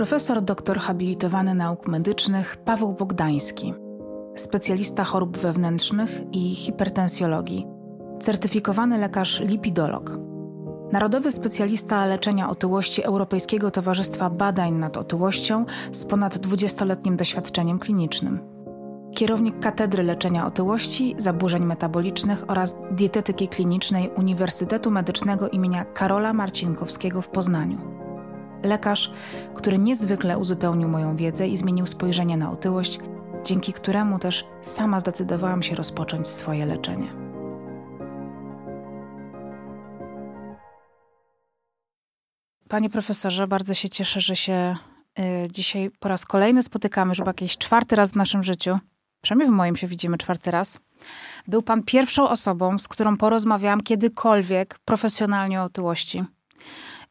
Profesor doktor habilitowany nauk medycznych Paweł Bogdański, specjalista chorób wewnętrznych i hipertensjologii, certyfikowany lekarz lipidolog, narodowy specjalista leczenia otyłości Europejskiego Towarzystwa Badań nad Otyłością z ponad 20-letnim doświadczeniem klinicznym. Kierownik Katedry Leczenia Otyłości, Zaburzeń Metabolicznych oraz Dietetyki Klinicznej Uniwersytetu Medycznego imienia Karola Marcinkowskiego w Poznaniu. Lekarz, który niezwykle uzupełnił moją wiedzę i zmienił spojrzenie na otyłość, dzięki któremu też sama zdecydowałam się rozpocząć swoje leczenie. Panie profesorze, bardzo się cieszę, że się y, dzisiaj po raz kolejny spotykamy, już jakiś czwarty raz w naszym życiu. Przynajmniej w moim się widzimy czwarty raz. Był pan pierwszą osobą, z którą porozmawiałam kiedykolwiek profesjonalnie o otyłości.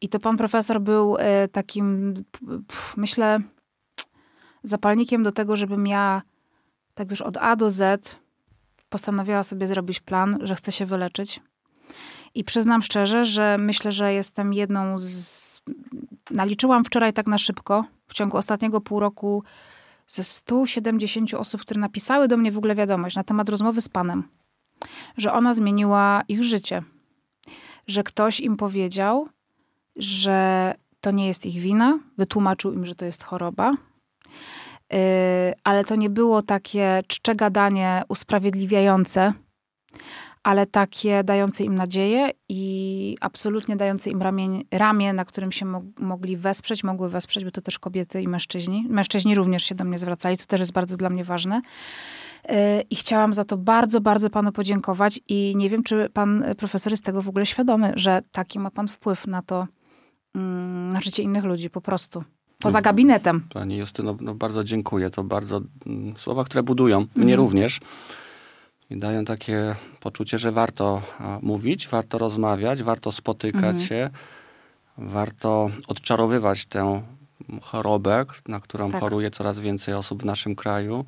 I to pan profesor był y, takim, myślę, zapalnikiem do tego, żebym ja tak już od A do Z postanowiła sobie zrobić plan, że chcę się wyleczyć. I przyznam szczerze, że myślę, że jestem jedną z. Naliczyłam wczoraj tak na szybko, w ciągu ostatniego pół roku, ze 170 osób, które napisały do mnie w ogóle wiadomość na temat rozmowy z Panem, że ona zmieniła ich życie. Że ktoś im powiedział, że to nie jest ich wina, wytłumaczył im, że to jest choroba, yy, ale to nie było takie czcze gadanie usprawiedliwiające, ale takie dające im nadzieję i absolutnie dające im ramię, ramię na którym się mo mogli wesprzeć, mogły wesprzeć, bo to też kobiety i mężczyźni. Mężczyźni również się do mnie zwracali, to też jest bardzo dla mnie ważne. Yy, I chciałam za to bardzo, bardzo panu podziękować i nie wiem, czy pan profesor jest tego w ogóle świadomy, że taki ma pan wpływ na to, na życie innych ludzi po prostu. Poza gabinetem. Pani Justyno, no bardzo dziękuję. To bardzo mm, słowa, które budują. Mnie mm. również i dają takie poczucie, że warto mówić, warto rozmawiać, warto spotykać mhm. się, warto odczarowywać tę chorobę, na którą tak. choruje coraz więcej osób w naszym kraju,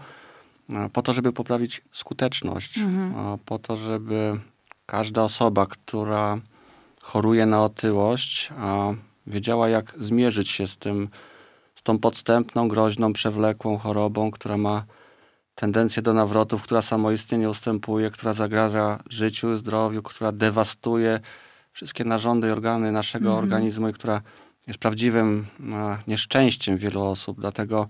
po to, żeby poprawić skuteczność, mhm. po to, żeby każda osoba, która choruje na otyłość, wiedziała, jak zmierzyć się z tym, z tą podstępną, groźną, przewlekłą chorobą, która ma tendencję do nawrotów, która samoistnie ustępuje, która zagraża życiu, zdrowiu, która dewastuje wszystkie narządy i organy naszego mm -hmm. organizmu i która jest prawdziwym nieszczęściem wielu osób. Dlatego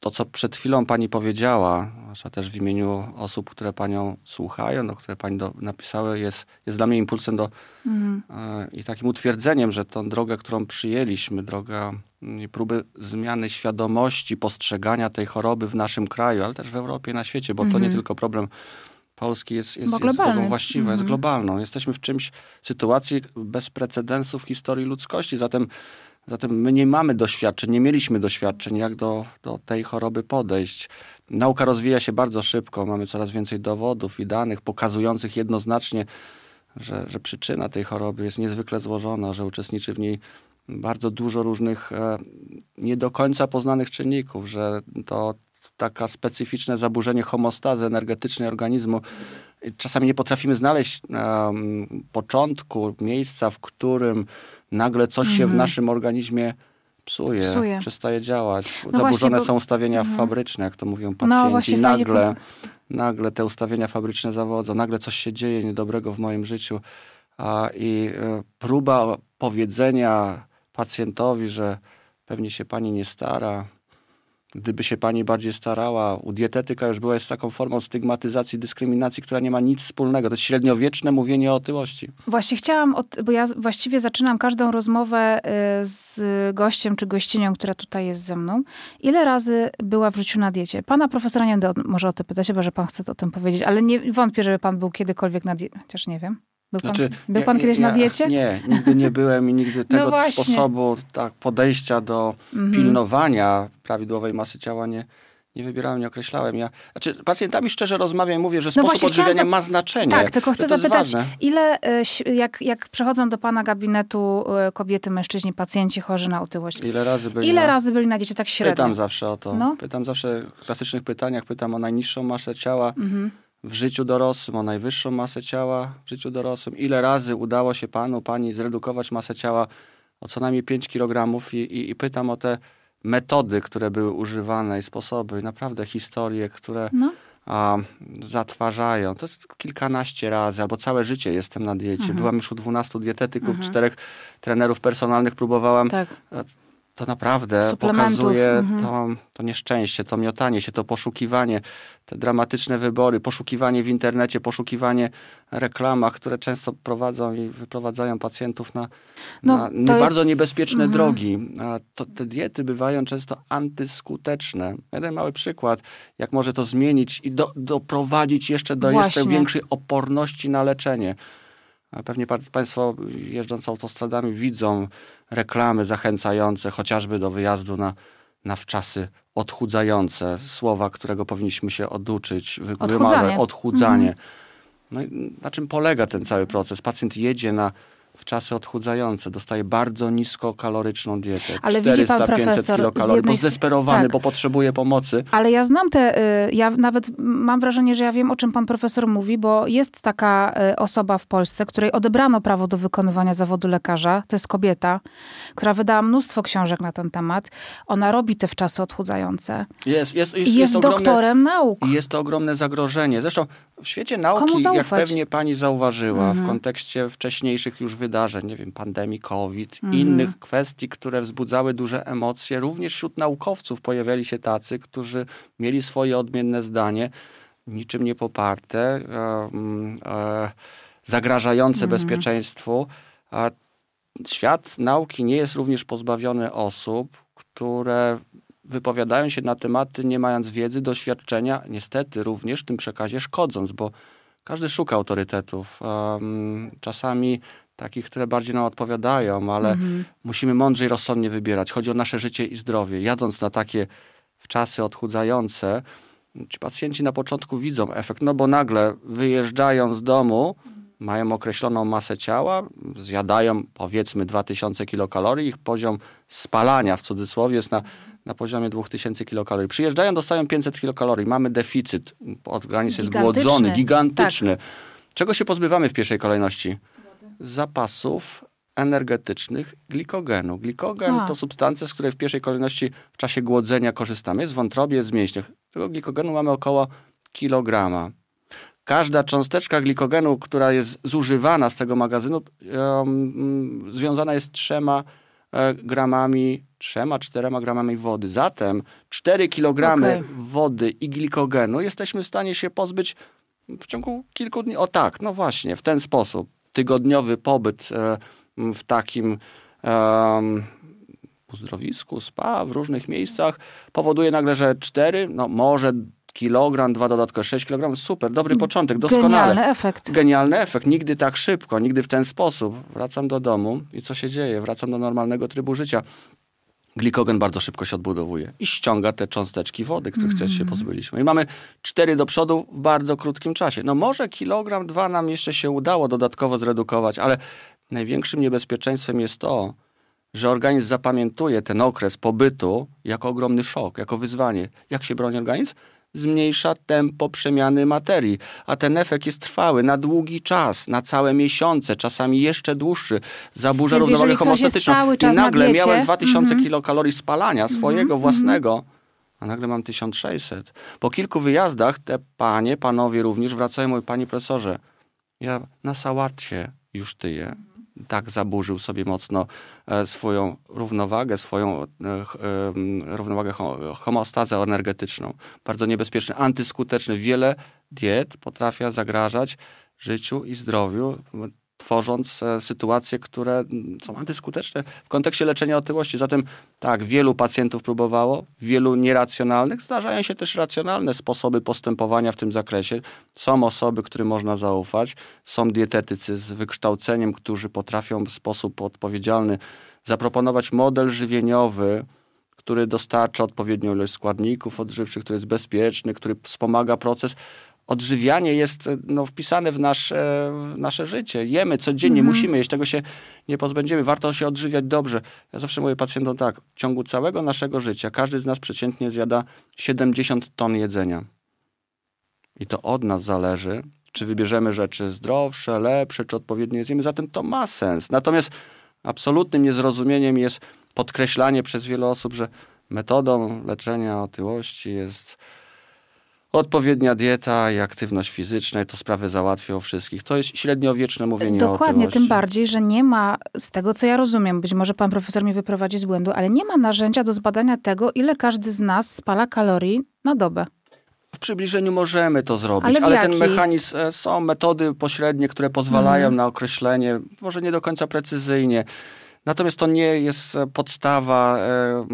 to, co przed chwilą pani powiedziała, zwłaszcza też w imieniu osób, które panią słuchają, do, które pani do, napisały, jest, jest dla mnie impulsem do, mm -hmm. a, i takim utwierdzeniem, że tą drogę, którą przyjęliśmy, droga próby zmiany świadomości postrzegania tej choroby w naszym kraju, ale też w Europie i na świecie, bo mm -hmm. to nie mhm. tylko problem Polski jest, jest, jest drogą właściwą, mm -hmm. jest mhm. globalną. Jesteśmy w czymś, sytuacji bez precedensu w historii ludzkości, zatem, zatem my nie mamy doświadczeń, nie mieliśmy doświadczeń, jak do, do tej choroby podejść. Nauka rozwija się bardzo szybko, mamy coraz więcej dowodów i danych pokazujących jednoznacznie, że, że przyczyna tej choroby jest niezwykle złożona, że uczestniczy w niej bardzo dużo różnych e, nie do końca poznanych czynników, że to taka specyficzne zaburzenie homostazy energetycznej organizmu. Czasami nie potrafimy znaleźć um, początku, miejsca, w którym nagle coś się w mhm. naszym organizmie psuje, psuje. przestaje działać. No Zaburzone właśnie, bo... są ustawienia mhm. fabryczne, jak to mówią no pacjenci. No nagle, nagle te ustawienia fabryczne zawodzą, nagle coś się dzieje niedobrego w moim życiu. A, I e, próba powiedzenia pacjentowi, że pewnie się pani nie stara. Gdyby się pani bardziej starała, dietetyka już była jest taką formą stygmatyzacji, dyskryminacji, która nie ma nic wspólnego. To jest średniowieczne mówienie o otyłości. Właśnie chciałam, od, bo ja właściwie zaczynam każdą rozmowę y, z gościem czy gościnią, która tutaj jest ze mną. Ile razy była w życiu na diecie? Pana profesora nie będę może o to pytać, chyba że pan chce o tym powiedzieć, ale nie wątpię, żeby pan był kiedykolwiek na diecie, chociaż nie wiem. Był pan, znaczy, był pan ja, kiedyś ja, na diecie? Nie, nigdy nie byłem i nigdy no tego no sposobu tak, podejścia do mhm. pilnowania prawidłowej masy ciała nie, nie wybierałem, nie określałem. Ja, znaczy, pacjentami szczerze rozmawiam i mówię, że no sposób odżywiania ma znaczenie. Tak, tylko chcę zapytać, ile, e, jak, jak przychodzą do pana gabinetu e, kobiety, mężczyźni, pacjenci chorzy na otyłość? Ile razy byli, ile na, razy byli na diecie, tak średnio? Pytam zawsze o to. No? Pytam zawsze w klasycznych pytaniach, pytam o najniższą masę ciała. Mhm w życiu dorosłym, o najwyższą masę ciała w życiu dorosłym. Ile razy udało się panu, pani zredukować masę ciała o co najmniej 5 kg i, i, i pytam o te metody, które były używane i sposoby, i naprawdę historie, które no. a, zatwarzają. To jest kilkanaście razy, albo całe życie jestem na diecie. Mhm. Byłam już u 12 dietetyków, mhm. czterech trenerów personalnych, próbowałam tak to naprawdę pokazuje mhm. to, to nieszczęście, to miotanie się, to poszukiwanie, te dramatyczne wybory, poszukiwanie w internecie, poszukiwanie reklamach, które często prowadzą i wyprowadzają pacjentów na, no, na nie bardzo jest... niebezpieczne mhm. drogi. To, te diety bywają często antyskuteczne. Jeden mały przykład, jak może to zmienić i do, doprowadzić jeszcze do Właśnie. jeszcze większej oporności na leczenie. Pewnie Państwo jeżdżąc autostradami widzą reklamy zachęcające chociażby do wyjazdu na, na wczasy odchudzające. Słowa, którego powinniśmy się oduczyć. Odchudzanie. Odchudzanie. Mhm. No i na czym polega ten cały proces? Pacjent jedzie na w czasy odchudzające dostaje bardzo niskokaloryczną dietę. Ale 400-500 kilokalorii, jednej... bo zdesperowany, tak. bo potrzebuje pomocy. Ale ja znam te, y, ja nawet mam wrażenie, że ja wiem, o czym pan profesor mówi, bo jest taka y, osoba w Polsce, której odebrano prawo do wykonywania zawodu lekarza. To jest kobieta, która wydała mnóstwo książek na ten temat. Ona robi te wczasy odchudzające. Jest, jest, jest, jest, jest doktorem nauk. I jest to ogromne zagrożenie. Zresztą w świecie nauki, jak pewnie pani zauważyła, mhm. w kontekście wcześniejszych już wydarzeń, nie wiem, pandemii COVID, mhm. innych kwestii, które wzbudzały duże emocje, również wśród naukowców pojawiali się tacy, którzy mieli swoje odmienne zdanie, niczym nie poparte, e, e, zagrażające mhm. bezpieczeństwu. Świat nauki nie jest również pozbawiony osób, które wypowiadają się na tematy, nie mając wiedzy, doświadczenia, niestety również w tym przekazie szkodząc, bo każdy szuka autorytetów. Czasami takich, które bardziej nam odpowiadają, ale mhm. musimy mądrzej, rozsądnie wybierać. Chodzi o nasze życie i zdrowie. Jadąc na takie w czasy odchudzające, ci pacjenci na początku widzą efekt, no bo nagle wyjeżdżają z domu, mają określoną masę ciała, zjadają powiedzmy 2000 kilokalorii, ich poziom spalania w cudzysłowie jest na, na poziomie 2000 kilokalorii. Przyjeżdżają, dostają 500 kilokalorii, mamy deficyt, organizm jest głodzony, gigantyczny. Tak. Czego się pozbywamy w pierwszej kolejności? Zapasów energetycznych glikogenu. Glikogen A. to substancja, z której w pierwszej kolejności w czasie głodzenia korzystamy. Jest w wątrobie, jest w mięśniach. Tego glikogenu mamy około kilograma każda cząsteczka glikogenu, która jest zużywana z tego magazynu, um, związana jest trzema e, gramami, trzema, czterema gramami wody. Zatem 4 kilogramy okay. wody i glikogenu jesteśmy w stanie się pozbyć w ciągu kilku dni. O tak, no właśnie, w ten sposób. Tygodniowy pobyt e, w takim uzdrowisku, spa, w różnych miejscach powoduje nagle, że 4, no może kilogram, dwa dodatkowe 6 kg, super, dobry początek, doskonale. Genialny efekt. Genialny efekt, nigdy tak szybko, nigdy w ten sposób. Wracam do domu i co się dzieje? Wracam do normalnego trybu życia. Glikogen bardzo szybko się odbudowuje i ściąga te cząsteczki wody, których mm. się pozbyliśmy. I mamy cztery do przodu w bardzo krótkim czasie. No może kilogram, dwa nam jeszcze się udało dodatkowo zredukować, ale największym niebezpieczeństwem jest to, że organizm zapamiętuje ten okres pobytu jako ogromny szok, jako wyzwanie. Jak się broni organizm? Zmniejsza tempo przemiany materii, a ten efekt jest trwały na długi czas, na całe miesiące, czasami jeszcze dłuższy. Zaburza Więc równowagę homostatyczną. I nagle na miałem 2000 mm -hmm. kilokalorii spalania swojego mm -hmm. własnego, a nagle mam 1600. Po kilku wyjazdach te panie, panowie również wracają mówią, panie profesorze, ja na sałatcie już tyję tak zaburzył sobie mocno e, swoją równowagę, swoją e, równowagę homostazę energetyczną. Bardzo niebezpieczny, antyskuteczny. Wiele diet potrafia zagrażać życiu i zdrowiu tworząc e, sytuacje, które są antyskuteczne w kontekście leczenia otyłości. Zatem tak, wielu pacjentów próbowało, wielu nieracjonalnych. Zdarzają się też racjonalne sposoby postępowania w tym zakresie. Są osoby, którym można zaufać, są dietetycy z wykształceniem, którzy potrafią w sposób odpowiedzialny zaproponować model żywieniowy, który dostarcza odpowiednią ilość składników odżywczych, który jest bezpieczny, który wspomaga proces odżywianie jest no, wpisane w nasze, w nasze życie. Jemy codziennie, mhm. musimy jeść, tego się nie pozbędziemy. Warto się odżywiać dobrze. Ja zawsze mówię pacjentom tak, w ciągu całego naszego życia każdy z nas przeciętnie zjada 70 ton jedzenia. I to od nas zależy, czy wybierzemy rzeczy zdrowsze, lepsze, czy odpowiednio jedzimy. Zatem to ma sens. Natomiast absolutnym niezrozumieniem jest podkreślanie przez wiele osób, że metodą leczenia otyłości jest odpowiednia dieta i aktywność fizyczna i to sprawy załatwią wszystkich. To jest średniowieczne mówienie Dokładnie, o otyłości. tym bardziej, że nie ma, z tego co ja rozumiem, być może pan profesor mnie wyprowadzi z błędu, ale nie ma narzędzia do zbadania tego, ile każdy z nas spala kalorii na dobę. W przybliżeniu możemy to zrobić, Ale ale, ten mechanizm, e, są metody pośrednie, które pozwalają Mhm. na określenie, może nie do końca precyzyjnie. Natomiast to nie jest e, podstawa e,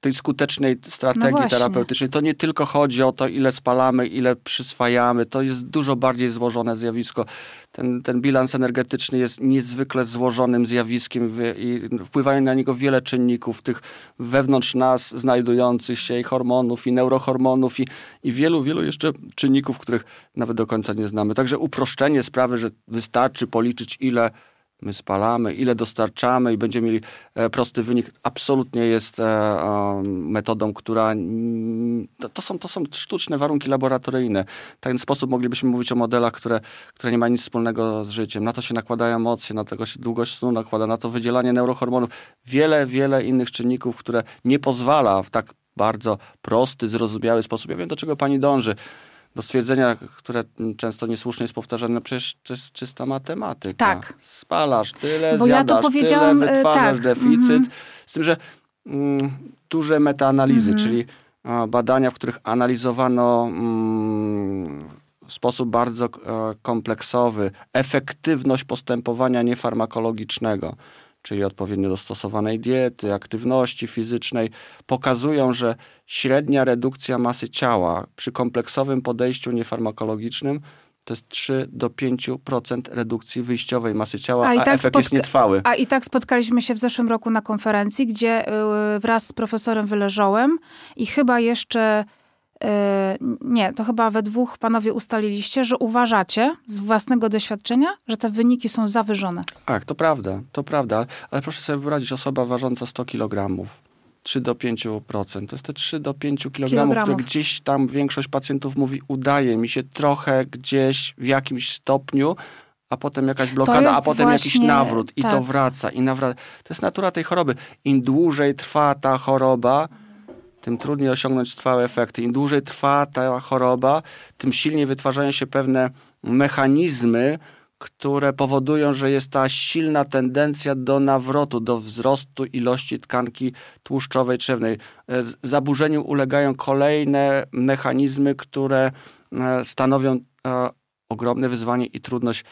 tej skutecznej No strategii właśnie. terapeutycznej. To nie tylko chodzi o to, ile spalamy, ile przyswajamy. To jest dużo bardziej złożone zjawisko. Ten, ten bilans energetyczny jest niezwykle złożonym zjawiskiem i wpływają na niego wiele czynników, tych wewnątrz nas znajdujących się i hormonów, i neurohormonów, i, i wielu, wielu jeszcze czynników, których nawet do końca nie znamy. Także uproszczenie sprawy, że wystarczy policzyć, ile my spalamy, ile dostarczamy i będziemy mieli e, prosty wynik, absolutnie jest e, e, metodą, która... To, są, to są sztuczne warunki laboratoryjne. W ten sposób moglibyśmy mówić o modelach, które, które nie ma nic wspólnego z życiem. Na to się nakładają emocje, na tego się długość snu nakłada, na to wydzielanie neurohormonów. Wiele, wiele innych czynników, które nie pozwala w tak bardzo prosty, zrozumiały sposób. Ja wiem, do czego pani dąży do stwierdzenia, które często niesłusznie jest powtarzane, no przecież to jest czysta matematyka. Tak. Spalasz tyle, Bo ja to zjadasz powiedziałam, tyle, wytwarzasz tak, deficyt. mhm. Z tym, że mm, duże metaanalizy, Mhm. czyli a, badania, w których analizowano mm, w sposób bardzo e, kompleksowy efektywność postępowania niefarmakologicznego, czyli odpowiednio dostosowanej diety, aktywności fizycznej, pokazują, że średnia redukcja masy ciała przy kompleksowym podejściu niefarmakologicznym to jest 3 do 5% redukcji wyjściowej masy ciała, a, i tak efekt jest nietrwały. A i tak spotkaliśmy się w zeszłym roku na konferencji, gdzie y, wraz z profesorem Wyleżołem i chyba jeszcze, nie, to chyba we dwóch panowie ustaliliście, że uważacie z własnego doświadczenia, że te wyniki są zawyżone. Tak, to prawda, to prawda, ale proszę sobie wyobrazić, osoba ważąca 100 kg, 3 do 5%, to jest te 3 do 5 kg, które Kilogramów. gdzieś tam większość pacjentów mówi, udaje mi się trochę gdzieś w jakimś stopniu, a potem jakaś blokada, a potem jakiś właśnie- nawrót i to tak. wraca i nawraca. To jest natura tej choroby. Im dłużej trwa ta choroba, tym trudniej osiągnąć trwałe efekty. Im dłużej trwa ta choroba, tym silniej wytwarzają się pewne mechanizmy, które powodują, że jest ta silna tendencja do nawrotu, do wzrostu ilości tkanki tłuszczowej trzewnej. E, Zaburzeniu ulegają kolejne mechanizmy, które e, stanowią e, ogromne wyzwanie i trudność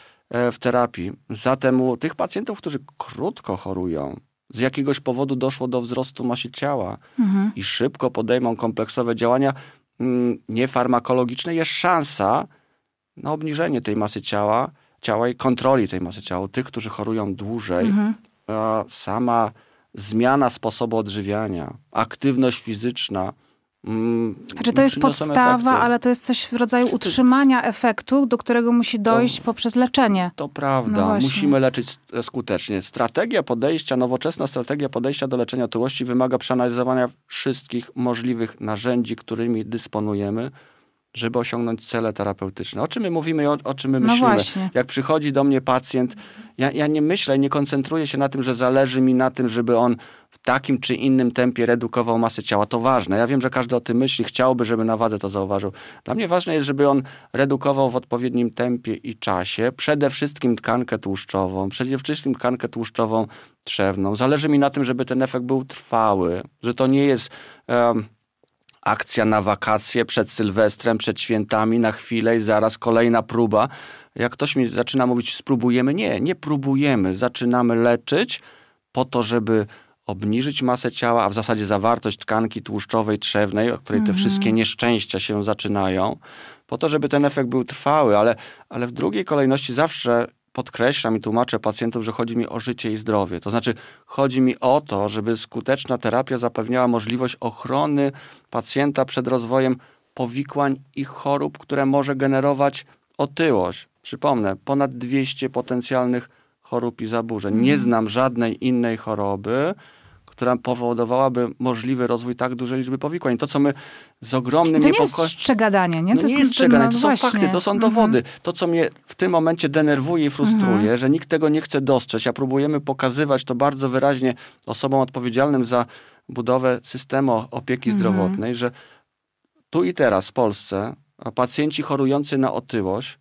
w terapii. Zatem u tych pacjentów, którzy krótko chorują, z jakiegoś powodu doszło do wzrostu masy ciała i szybko podejmą kompleksowe działania mm, niefarmakologiczne, jest szansa na obniżenie tej masy ciała, ciała i kontroli tej masy ciała. Tych, którzy chorują dłużej, e, sama zmiana sposobu odżywiania, aktywność fizyczna. Mm, Znaczy to jest podstawa, ale to jest coś w rodzaju utrzymania efektu, do którego musi dojść poprzez leczenie. To prawda, No musimy leczyć s- skutecznie. Strategia podejścia, nowoczesna strategia podejścia do leczenia otyłości wymaga przeanalizowania wszystkich możliwych narzędzi, którymi dysponujemy, żeby osiągnąć cele terapeutyczne. O czym my mówimy i o, o czym my No myślimy? właśnie. Jak przychodzi do mnie pacjent, ja, ja nie myślę, nie koncentruję się na tym, że zależy mi na tym, żeby on w takim czy innym tempie redukował masę ciała. To ważne. Ja wiem, że każdy o tym myśli, chciałby, żeby na wadze to zauważył. Dla mnie ważne jest, żeby on redukował w odpowiednim tempie i czasie. Przede wszystkim tkankę tłuszczową, przede wszystkim tkankę tłuszczową trzewną. Zależy mi na tym, żeby ten efekt był trwały, że to nie jest... em, akcja na wakacje przed Sylwestrem, przed świętami, na chwilę i zaraz kolejna próba. Jak ktoś mi zaczyna mówić, spróbujemy, nie, nie próbujemy. Zaczynamy leczyć po to, żeby obniżyć masę ciała, a w zasadzie zawartość tkanki tłuszczowej, trzewnej, od której te wszystkie nieszczęścia się zaczynają, po to, żeby ten efekt był trwały, ale, ale w drugiej kolejności zawsze podkreślam i tłumaczę pacjentów, że chodzi mi o życie i zdrowie. To znaczy, chodzi mi o to, żeby skuteczna terapia zapewniała możliwość ochrony pacjenta przed rozwojem powikłań i chorób, które może generować otyłość. Przypomnę, ponad 200 potencjalnych chorób i zaburzeń. Nie znam żadnej innej choroby, która powodowałaby możliwy rozwój tak dużej liczby powikłań. To, co my z ogromnym To nie jest przegadanie, nie? No to nie jest przegadanie, no to są właśnie. fakty, to są Mhm. dowody. To, co mnie w tym momencie denerwuje i frustruje, że nikt tego nie chce dostrzec, a próbujemy pokazywać to bardzo wyraźnie osobom odpowiedzialnym za budowę systemu opieki Mhm. zdrowotnej, że tu i teraz w Polsce pacjenci chorujący na otyłość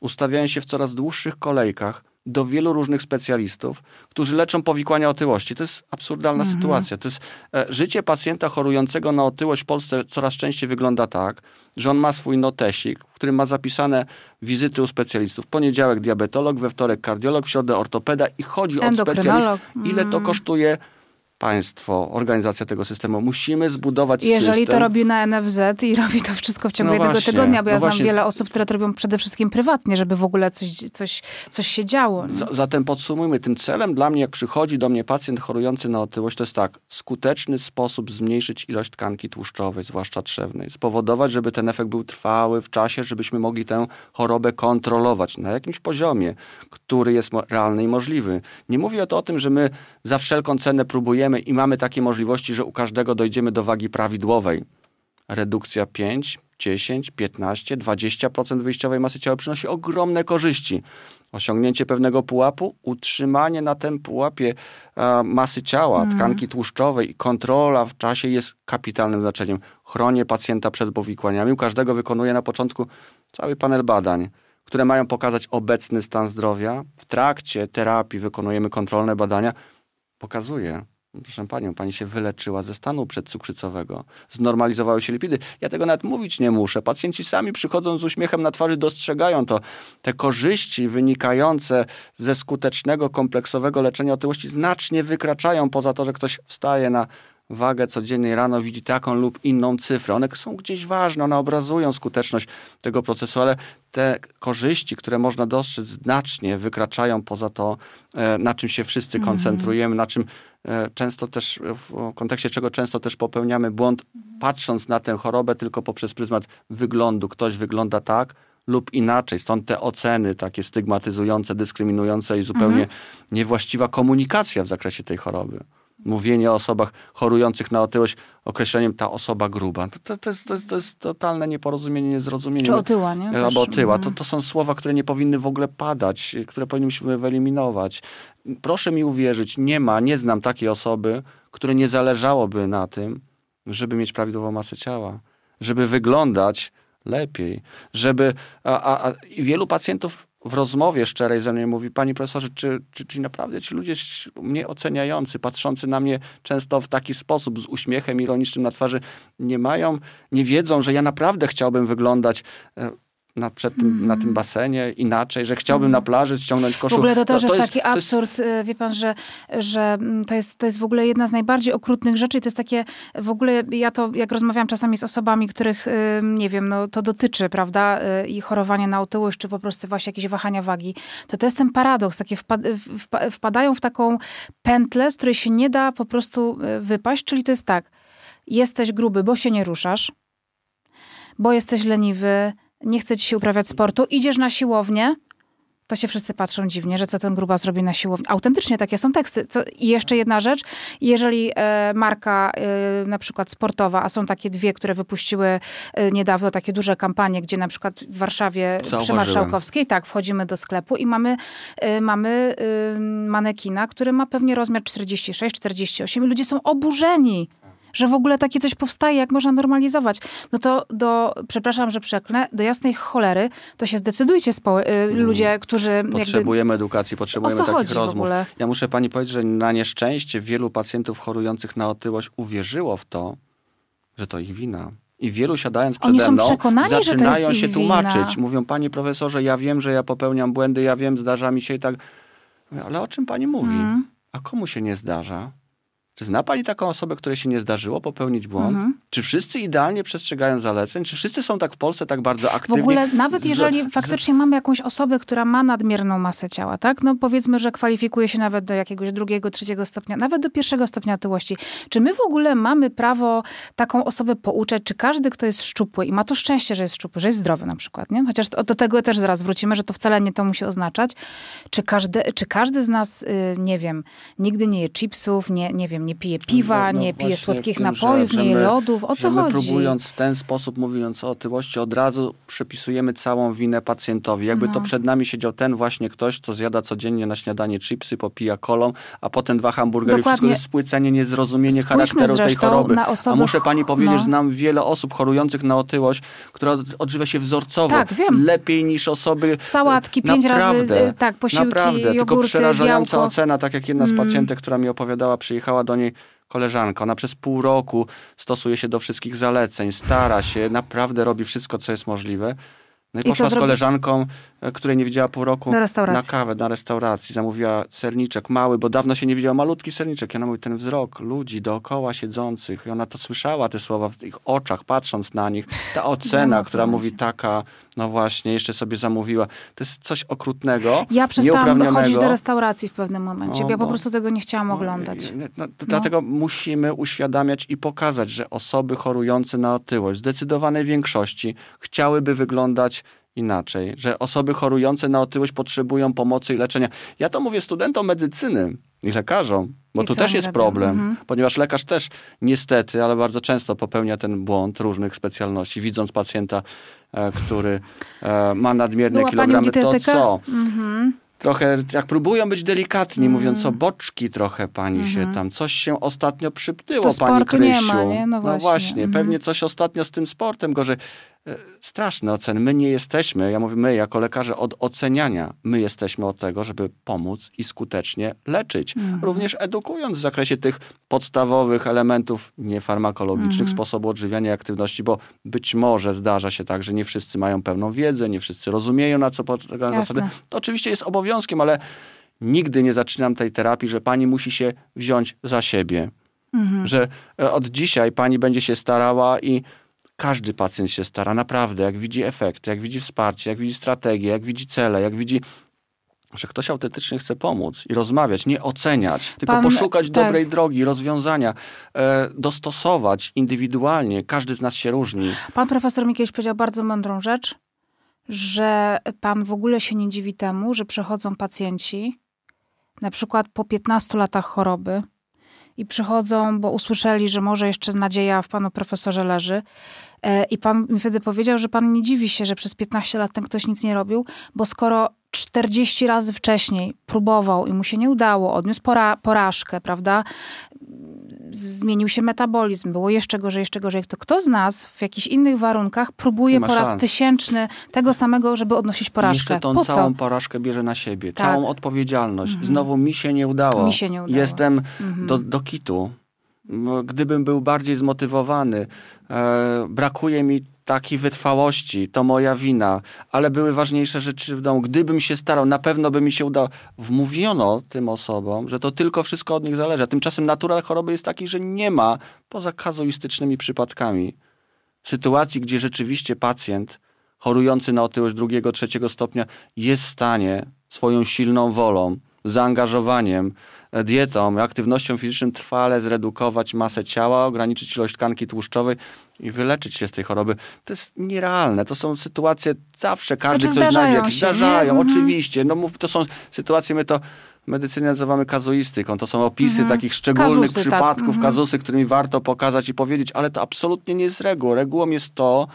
ustawiają się w coraz dłuższych kolejkach do wielu różnych specjalistów, którzy leczą powikłania otyłości. To jest absurdalna Mhm. sytuacja. To jest, e, życie pacjenta chorującego na otyłość w Polsce coraz częściej wygląda tak, że on ma swój notesik, w którym ma zapisane wizyty u specjalistów. W poniedziałek diabetolog, we wtorek kardiolog, w środę ortopeda i chodzi od specjalistów. Ile to Mm. kosztuje państwo, organizacja tego systemu? Musimy zbudować Jeżeli system. to robi na NFZ i robi to wszystko w ciągu No jednego właśnie, tygodnia, bo ja no znam właśnie. wiele osób, które to robią przede wszystkim prywatnie, żeby w ogóle coś, coś, coś się działo. nie? Zatem podsumujmy, tym celem dla mnie, jak przychodzi do mnie pacjent chorujący na otyłość, to jest tak, skuteczny sposób zmniejszyć ilość tkanki tłuszczowej, zwłaszcza trzewnej, spowodować, żeby ten efekt był trwały w czasie, żebyśmy mogli tę chorobę kontrolować na jakimś poziomie, który jest realny i możliwy. Nie mówię to o tym, że my za wszelką cenę próbujemy i mamy takie możliwości, że u każdego dojdziemy do wagi prawidłowej. Redukcja 5, 10, 15, 20% wyjściowej masy ciała przynosi ogromne korzyści. Osiągnięcie pewnego pułapu, utrzymanie na tym pułapie e, masy ciała, tkanki tłuszczowej i kontrola w czasie jest kapitalnym znaczeniem. Chronię pacjenta przed powikłaniami. U każdego wykonuję na początku cały panel badań, które mają pokazać obecny stan zdrowia. W trakcie terapii wykonujemy kontrolne badania. Pokazuje, Proszę panią, pani się wyleczyła ze stanu przedcukrzycowego. Znormalizowały się lipidy. Ja tego nawet mówić nie muszę. Pacjenci sami przychodzą z uśmiechem na twarzy, dostrzegają to. Te korzyści wynikające ze skutecznego, kompleksowego leczenia otyłości znacznie wykraczają poza to, że ktoś wstaje na wagę codziennie rano, widzi taką lub inną cyfrę. One są gdzieś ważne, one obrazują skuteczność tego procesu, ale te korzyści, które można dostrzec, znacznie wykraczają poza to, e, na czym się wszyscy koncentrujemy, na czym e, często też, w kontekście czego często też popełniamy błąd, patrząc na tę chorobę tylko poprzez pryzmat wyglądu. Ktoś wygląda tak, lub inaczej. Stąd te oceny takie stygmatyzujące, dyskryminujące i zupełnie niewłaściwa komunikacja w zakresie tej choroby. Mówienie o osobach chorujących na otyłość określeniem ta osoba gruba. To, to, to, jest, to, jest, to jest totalne nieporozumienie, niezrozumienie. Czy otyła, nie? Albo otyła. To, mhm. to są słowa, które nie powinny w ogóle padać, które powinniśmy wyeliminować. Proszę mi uwierzyć, nie ma, nie znam takiej osoby, której nie zależałoby na tym, żeby mieć prawidłową masę ciała, żeby wyglądać lepiej, żeby... A, a, a wielu pacjentów w rozmowie szczerej ze mną mówi, panie profesorze, czy, czy, czy naprawdę ci ludzie mnie oceniający, patrzący na mnie często w taki sposób, z uśmiechem ironicznym na twarzy, nie mają, nie wiedzą, że ja naprawdę chciałbym wyglądać e, na, przed tym, na tym basenie inaczej, że chciałbym na plaży ściągnąć W koszul. ogóle to też No, jest taki to jest- absurd, y, wie pan, że, że mm, to, jest, to jest w ogóle jedna z najbardziej okrutnych rzeczy i to jest takie, w ogóle ja to, jak rozmawiam czasami z osobami, których, y, nie wiem, no to dotyczy, prawda, y, i chorowanie na otyłość, czy po prostu właśnie jakieś wahania wagi, to to jest ten paradoks, takie wpad, wpa, wpadają w taką pętlę, z której się nie da po prostu wypaść, czyli to jest tak, jesteś gruby, bo się nie ruszasz, bo jesteś leniwy, nie chce ci się uprawiać sportu, idziesz na siłownię, to się wszyscy patrzą dziwnie, że co ten gruba zrobi na siłowni. Autentycznie takie są teksty. Co, I jeszcze jedna rzecz, jeżeli e, marka e, na przykład sportowa, a są takie dwie, które wypuściły e, niedawno takie duże kampanie, gdzie na przykład w Warszawie przy Zauważyłem. Marszałkowskiej, tak, wchodzimy do sklepu i mamy, e, mamy e, manekina, który ma pewnie rozmiar 46, 48 i ludzie są oburzeni że w ogóle takie coś powstaje, jak można normalizować. No to do, przepraszam, że przeklnę, do jasnej cholery, to się zdecydujcie spo, y, ludzie, którzy jakby... Potrzebujemy edukacji, potrzebujemy takich rozmów. Ja muszę pani powiedzieć, że na nieszczęście wielu pacjentów chorujących na otyłość uwierzyło w to, że to ich wina. I wielu siadając przede Oni są mną, zaczynają się tłumaczyć. wina. Mówią, panie profesorze, ja wiem, że ja popełniam błędy, ja wiem, zdarza mi się i tak. Mówię, ale o czym pani mówi? Mhm. A komu się nie zdarza? Czy zna pani taką osobę, której się nie zdarzyło popełnić błąd? Mhm. Czy wszyscy idealnie przestrzegają zaleceń? Czy wszyscy są tak w Polsce tak bardzo aktywni? W ogóle, nawet jeżeli z- faktycznie mamy jakąś osobę, która ma nadmierną masę ciała, tak? No powiedzmy, że kwalifikuje się nawet do jakiegoś drugiego, trzeciego stopnia, nawet do pierwszego stopnia otyłości. Czy my w ogóle mamy prawo taką osobę pouczać? Czy każdy, kto jest szczupły i ma to szczęście, że jest szczupły, że jest zdrowy na przykład, nie? Chociaż do tego też zaraz wrócimy, że to wcale nie to musi oznaczać. Czy każdy, czy każdy z nas, y, nie wiem, nigdy nie je chipsów, nie, nie wiem, nie pije piwa, No, no nie pije słodkich tym, napojów, że- nie je lodów? O co my chodzi? próbując w ten sposób, mówiąc o otyłości, od razu przypisujemy całą winę pacjentowi. Jakby No. to przed nami siedział ten właśnie ktoś, co zjada codziennie na śniadanie chipsy, popija kolą, a potem dwa hamburgery. Dokładnie. Wszystko jest spłycenie, niezrozumienie Spójrzmy charakteru tej choroby. na A osoby muszę pani powiedzieć, no. że znam wiele osób chorujących na otyłość, która od- odżywia się wzorcowo. Tak, wiem. Lepiej niż osoby... Sałatki, pięć razy, Naprawdę, y, tak, posiłki, Naprawdę, tylko jogurty, przerażająca białko. ocena, tak jak jedna z pacjentek, która mi opowiadała, przyjechała do niej koleżanka. Ona przez pół roku stosuje się do wszystkich zaleceń, stara się, naprawdę robi wszystko, co jest możliwe. No i, I poszła z koleżanką, e, której nie widziała pół roku, na kawę, na restauracji. Zamówiła serniczek mały, bo dawno się nie widziała, malutki serniczek. I ona mówi, ten wzrok ludzi dookoła siedzących. I ona to słyszała, te słowa w ich oczach, patrząc na nich. Ta ocena, która mówi taka, no właśnie, jeszcze sobie zamówiła. To jest coś okrutnego, Ja przestałam chodzić do restauracji w pewnym momencie. O, bo ja po bo- prostu tego nie chciałam oglądać. No, no, Dlatego musimy uświadamiać i pokazać, że osoby chorujące na otyłość w zdecydowanej większości chciałyby wyglądać inaczej, że osoby chorujące na otyłość potrzebują pomocy i leczenia. Ja to mówię studentom medycyny i lekarzom, bo I tu też jest robią? problem, Mhm. ponieważ lekarz też niestety, ale bardzo często popełnia ten błąd różnych specjalności, widząc pacjenta, e, który e, ma nadmierne Była kilogramy, to co? Mhm. Trochę, jak próbują być delikatni, Mm. mówiąc o boczki trochę pani się tam, coś się ostatnio przyptyło Mhm. Co, pani sportu nie Krysiu. ma, nie? No No właśnie. właśnie, Mhm. pewnie coś ostatnio z tym sportem gorzej. E, Straszne oceny. My nie jesteśmy, ja mówię my jako lekarze, od oceniania. My jesteśmy od tego, żeby pomóc i skutecznie leczyć. Mhm. Również edukując w zakresie tych podstawowych elementów niefarmakologicznych Mhm. sposobu odżywiania i aktywności, bo być może zdarza się tak, że nie wszyscy mają pełną wiedzę, nie wszyscy rozumieją, na co polegają zasady. To oczywiście jest obowiązkiem, ale nigdy nie zaczynam tej terapii, że pani musi się wziąć za siebie. Mhm. Że e, od dzisiaj pani będzie się starała i każdy pacjent się stara, naprawdę, jak widzi efekty, jak widzi wsparcie, jak widzi strategię, jak widzi cele, jak widzi, że ktoś autentycznie chce pomóc i rozmawiać, nie oceniać, tylko Pan- poszukać tak. dobrej drogi, rozwiązania, e, dostosować indywidualnie. Każdy z nas się różni. Pan profesor mi kiedyś powiedział bardzo mądrą rzecz, że pan w ogóle się nie dziwi temu, że przychodzą pacjenci, na przykład po 15 latach choroby, i przychodzą, bo usłyszeli, że może jeszcze nadzieja w panu profesorze leży. E, I pan mi wtedy powiedział, że pan nie dziwi się, że przez 15 lat ten ktoś nic nie robił, bo skoro 40 razy wcześniej próbował i mu się nie udało, odniósł pora, porażkę, prawda? Zmienił się metabolizm, było jeszcze gorzej, jeszcze gorzej. To kto z nas w jakichś innych warunkach próbuje po raz szans. tysięczny tego samego, żeby odnosić porażkę? jeszcze tą po całą porażkę bierze na siebie, Tak. całą odpowiedzialność. Znowu mi się nie udało. Mi się nie udało. Jestem do, do kitu. No, Gdybym był bardziej zmotywowany, e, brakuje mi takiej wytrwałości, to moja wina, ale były ważniejsze rzeczy w domu. Gdybym się starał, na pewno by mi się udało. Wmówiono tym osobom, że to tylko wszystko od nich zależy. A tymczasem natura choroby jest taki, że nie ma, poza kazuistycznymi przypadkami, sytuacji, gdzie rzeczywiście pacjent chorujący na otyłość drugiego, trzeciego stopnia jest w stanie swoją silną wolą, zaangażowaniem, dietą, aktywnością fizyczną trwale zredukować masę ciała, ograniczyć ilość tkanki tłuszczowej i wyleczyć się z tej choroby. To jest nierealne. To są sytuacje, zawsze każdy Znaczy, ktoś znajdzie jakieś... się? Zdarzają, Mhm. oczywiście. No to są sytuacje, my to w medycynie nazywamy kazuistyką. To są opisy Mhm. takich szczególnych Kazusy, tak. przypadków, Mhm. kazusy, którymi warto pokazać i powiedzieć, ale to absolutnie nie jest regułą. Regułą jest to,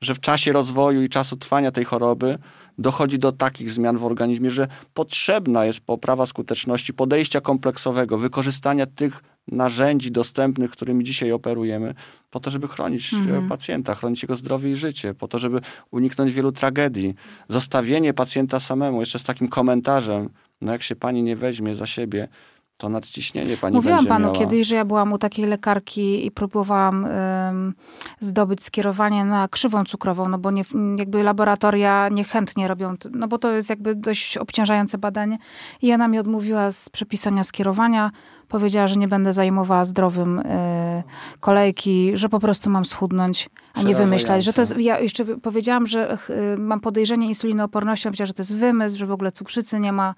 że w czasie rozwoju i czasu trwania tej choroby dochodzi do takich zmian w organizmie, że potrzebna jest poprawa skuteczności podejścia kompleksowego, wykorzystania tych narzędzi dostępnych, którymi dzisiaj operujemy, po to, żeby chronić e, pacjenta, chronić jego zdrowie i życie, po to, żeby uniknąć wielu tragedii. Zostawienie pacjenta samemu, jeszcze z takim komentarzem, no jak się pani nie weźmie za siebie, to nadciśnienie pani Mówiłam panu miała. kiedyś, że ja byłam u takiej lekarki i próbowałam ym, zdobyć skierowanie na krzywą cukrową, no bo nie, jakby laboratoria niechętnie robią, no bo to jest jakby dość obciążające badanie. I ona mi odmówiła z przepisania skierowania. Powiedziała, że nie będę zajmowała zdrowym y, kolejki, że po prostu mam schudnąć, a nie wymyślać, że to jest, ja jeszcze powiedziałam, że y, mam podejrzenie insulinooporności, myślałam, że to jest wymysł, że w ogóle cukrzycy nie ma,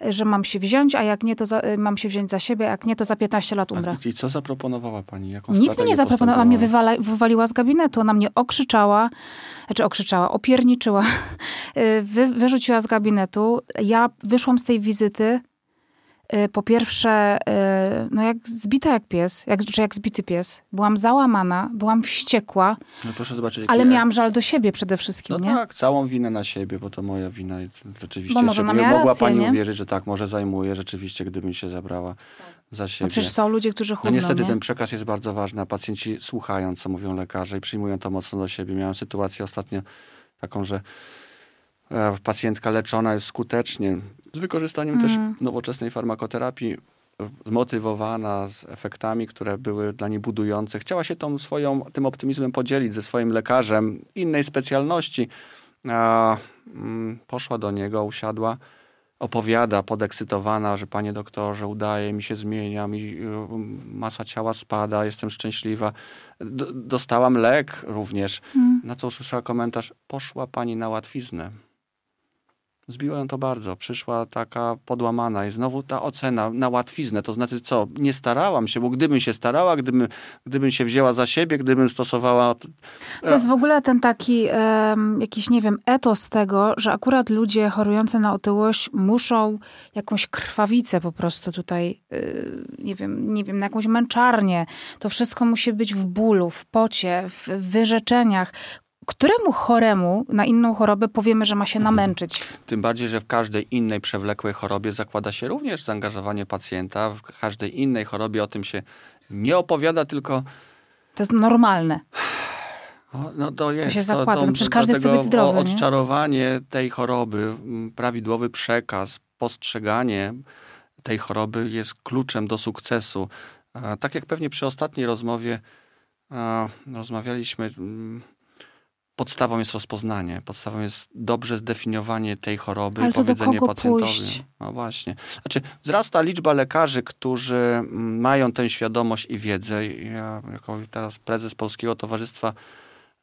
że mam się wziąć, a jak nie, to za, y, mam się wziąć za siebie, jak nie, to za 15 lat umrę. I co zaproponowała pani? Jaką Nic mi nie zaproponowała, mnie wywala, wywaliła z gabinetu, ona mnie okrzyczała, znaczy okrzyczała, opierniczyła, y, wy, wyrzuciła z gabinetu. Ja wyszłam z tej wizyty po pierwsze, y, no jak zbita jak pies, jak, czy jak zbity pies. Byłam załamana, byłam wściekła, no proszę zobaczyć, ale miałam żal do siebie przede wszystkim, no nie? tak, całą winę na siebie, bo to moja wina. Rzeczywiście, bo może miała mogła rację, pani nie? uwierzyć, że tak, może zajmuje rzeczywiście, gdybym się zabrała za No siebie. przecież są ludzie, którzy chudną, No niestety nie? ten przekaz jest bardzo ważny, a pacjenci słuchają, co mówią lekarze i przyjmują to mocno do siebie. Miałem sytuację ostatnio taką, że e, pacjentka leczona jest skutecznie z wykorzystaniem też Mm. nowoczesnej farmakoterapii, zmotywowana z efektami, które były dla niej budujące. Chciała się tą swoją, tym optymizmem podzielić ze swoim lekarzem innej specjalności. A, mm, poszła do niego, usiadła, opowiada podekscytowana, że panie doktorze, udaje mi się, zmienia, mi y, masa ciała spada, jestem szczęśliwa. D- dostałam lek również. Mm. Na co usłyszała komentarz, poszła pani na łatwiznę. Zbiło ją to bardzo. Przyszła taka podłamana i znowu ta ocena na łatwiznę. To znaczy co? Nie starałam się, bo gdybym się starała, gdybym, gdybym się wzięła za siebie, gdybym stosowała... To jest w ogóle ten taki em, jakiś, nie wiem, etos tego, że akurat ludzie chorujący na otyłość muszą jakąś krwawicę po prostu tutaj, y, nie wiem, nie wiem, na jakąś męczarnię. To wszystko musi być w bólu, w pocie, w wyrzeczeniach. Któremu choremu na inną chorobę powiemy, że ma się namęczyć? Tym bardziej, że w każdej innej przewlekłej chorobie zakłada się również zaangażowanie pacjenta. W każdej innej chorobie o tym się nie opowiada, tylko To jest normalne. No to jest. się zakłada. No przecież każdy chce być zdrowy, nie? Odczarowanie tej choroby, prawidłowy przekaz, postrzeganie tej choroby jest kluczem do sukcesu. Tak jak pewnie przy ostatniej rozmowie rozmawialiśmy, podstawą jest rozpoznanie, podstawą jest dobrze zdefiniowanie tej choroby Ale i powiedzenie pacjentowi. pójść? No właśnie. Znaczy, wzrasta liczba lekarzy, którzy mm, mają tę świadomość i wiedzę. Ja jako teraz prezes Polskiego Towarzystwa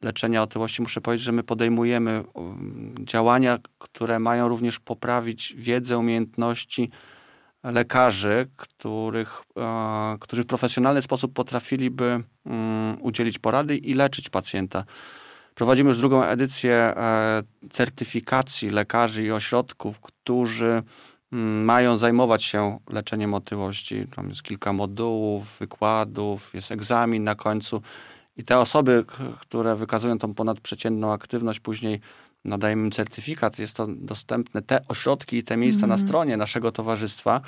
Leczenia Otyłości muszę powiedzieć, że my podejmujemy um, działania, które mają również poprawić wiedzę, umiejętności lekarzy, których, e, którzy w profesjonalny sposób potrafiliby mm, udzielić porady i leczyć pacjenta. Prowadzimy już drugą edycję e, certyfikacji lekarzy i ośrodków, którzy mm, mają zajmować się leczeniem otyłości. Tam jest kilka modułów, wykładów, jest egzamin na końcu. I te osoby, które wykazują tą ponadprzeciętną aktywność, później nadajemy im certyfikat. Jest to dostępne, te ośrodki i te miejsca na stronie naszego towarzystwa.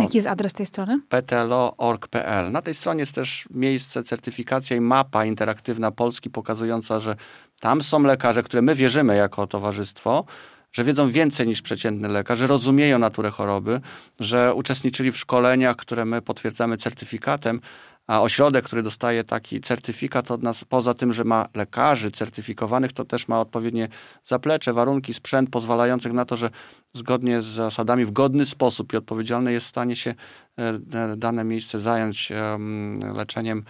Jaki jest adres tej strony? ptlo.org.pl. Na tej stronie jest też miejsce, certyfikacja i mapa interaktywna Polski pokazująca, że tam są lekarze, które my wierzymy jako towarzystwo, że wiedzą więcej niż przeciętny lekarz, że rozumieją naturę choroby, że uczestniczyli w szkoleniach, które my potwierdzamy certyfikatem, a ośrodek, który dostaje taki certyfikat od nas, poza tym, że ma lekarzy certyfikowanych, to też ma odpowiednie zaplecze, warunki, sprzęt pozwalających na to, że zgodnie z zasadami w godny sposób i odpowiedzialny jest w stanie się e, dane miejsce zająć em, leczeniem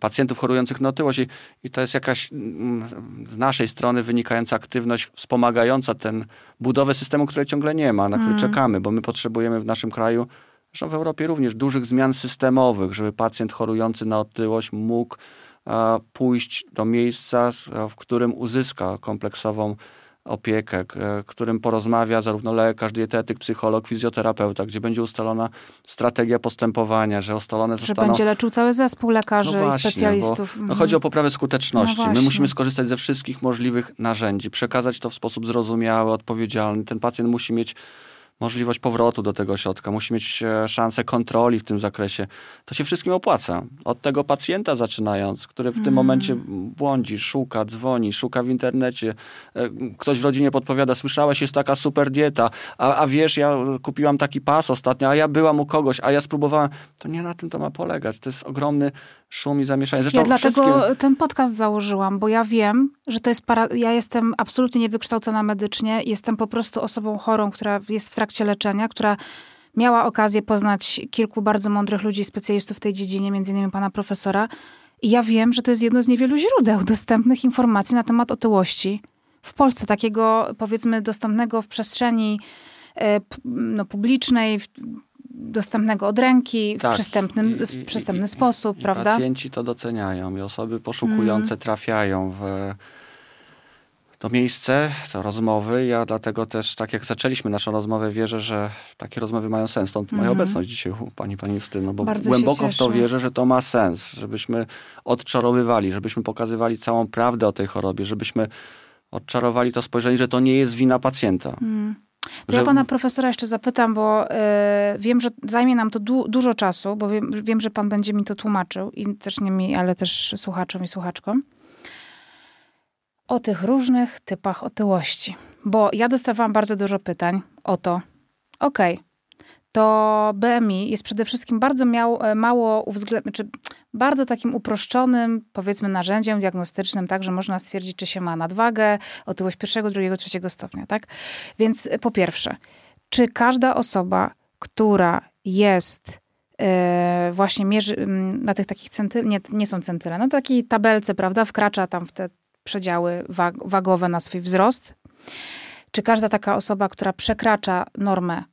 pacjentów chorujących na otyłość. I, i to jest jakaś mm, z naszej strony wynikająca aktywność wspomagająca ten budowę systemu, której ciągle nie ma, na który czekamy, bo my potrzebujemy w naszym kraju, zresztą w Europie również, dużych zmian systemowych, żeby pacjent chorujący na otyłość mógł e, pójść do miejsca, s- w którym uzyska kompleksową opiekę, e, którym porozmawia zarówno lekarz, dietetyk, psycholog, fizjoterapeuta, gdzie będzie ustalona strategia postępowania, że ustalone Że zostaną będzie leczył cały zespół lekarzy i specjalistów. bo, no Mhm. chodzi o poprawę skuteczności. No My właśnie. musimy skorzystać ze wszystkich możliwych narzędzi, przekazać to w sposób zrozumiały, odpowiedzialny. Ten pacjent musi mieć możliwość powrotu do tego ośrodka, musi mieć e, szansę kontroli w tym zakresie. To się wszystkim opłaca. Od tego pacjenta zaczynając, który w tym Mm. momencie błądzi, szuka, dzwoni, szuka w internecie. E, Ktoś w rodzinie podpowiada, słyszałeś, jest taka super dieta, a, a wiesz, ja kupiłam taki pas ostatnio, a ja byłam u kogoś, a ja spróbowałam. To nie na tym to ma polegać. To jest ogromny szum i zamieszanie. Zresztą Ja dlatego wszystkim... ten podcast założyłam, bo ja wiem, że to jest para... Ja jestem absolutnie niewykształcona medycznie, jestem po prostu osobą chorą, która jest w trakcie leczenia, która miała okazję poznać kilku bardzo mądrych ludzi, specjalistów w tej dziedzinie, między innymi pana profesora. I ja wiem, że to jest jedno z niewielu źródeł dostępnych informacji na temat otyłości w Polsce, takiego powiedzmy dostępnego w przestrzeni e, no, publicznej, dostępnego od ręki, tak. w przystępnym, w przystępny i, sposób, i, prawda? Pacjenci to doceniają i osoby poszukujące mm. trafiają w to miejsce, to rozmowy. Ja dlatego też, tak jak zaczęliśmy naszą rozmowę, wierzę, że takie rozmowy mają sens. Stąd moja mm. obecność dzisiaj u pani, pani Justyno, bo Bardzo głęboko w to wierzę, że to ma sens, żebyśmy odczarowywali, żebyśmy pokazywali całą prawdę o tej chorobie, żebyśmy odczarowali to spojrzenie, że to nie jest wina pacjenta. Że... Ja pana profesora jeszcze zapytam, bo y, wiem, że zajmie nam to du dużo czasu, bo wiem, wiem, że pan będzie mi to tłumaczył i też nie mi, ale też słuchaczom i słuchaczkom. O tych różnych typach otyłości. Bo ja dostawałam bardzo dużo pytań o to, okej, okay, to BMI jest przede wszystkim bardzo miał, e, mało uwzględnione, czy bardzo takim uproszczonym, powiedzmy, narzędziem diagnostycznym, tak, że można stwierdzić, czy się ma nadwagę, otyłość pierwszego, drugiego, trzeciego stopnia, tak? Więc e, po pierwsze, czy każda osoba, która jest yy, właśnie mierzy na tych takich centylach, nie, nie są centyle, na takiej tabelce, prawda, wkracza tam w te przedziały wag wagowe na swój wzrost, czy każda taka osoba, która przekracza normę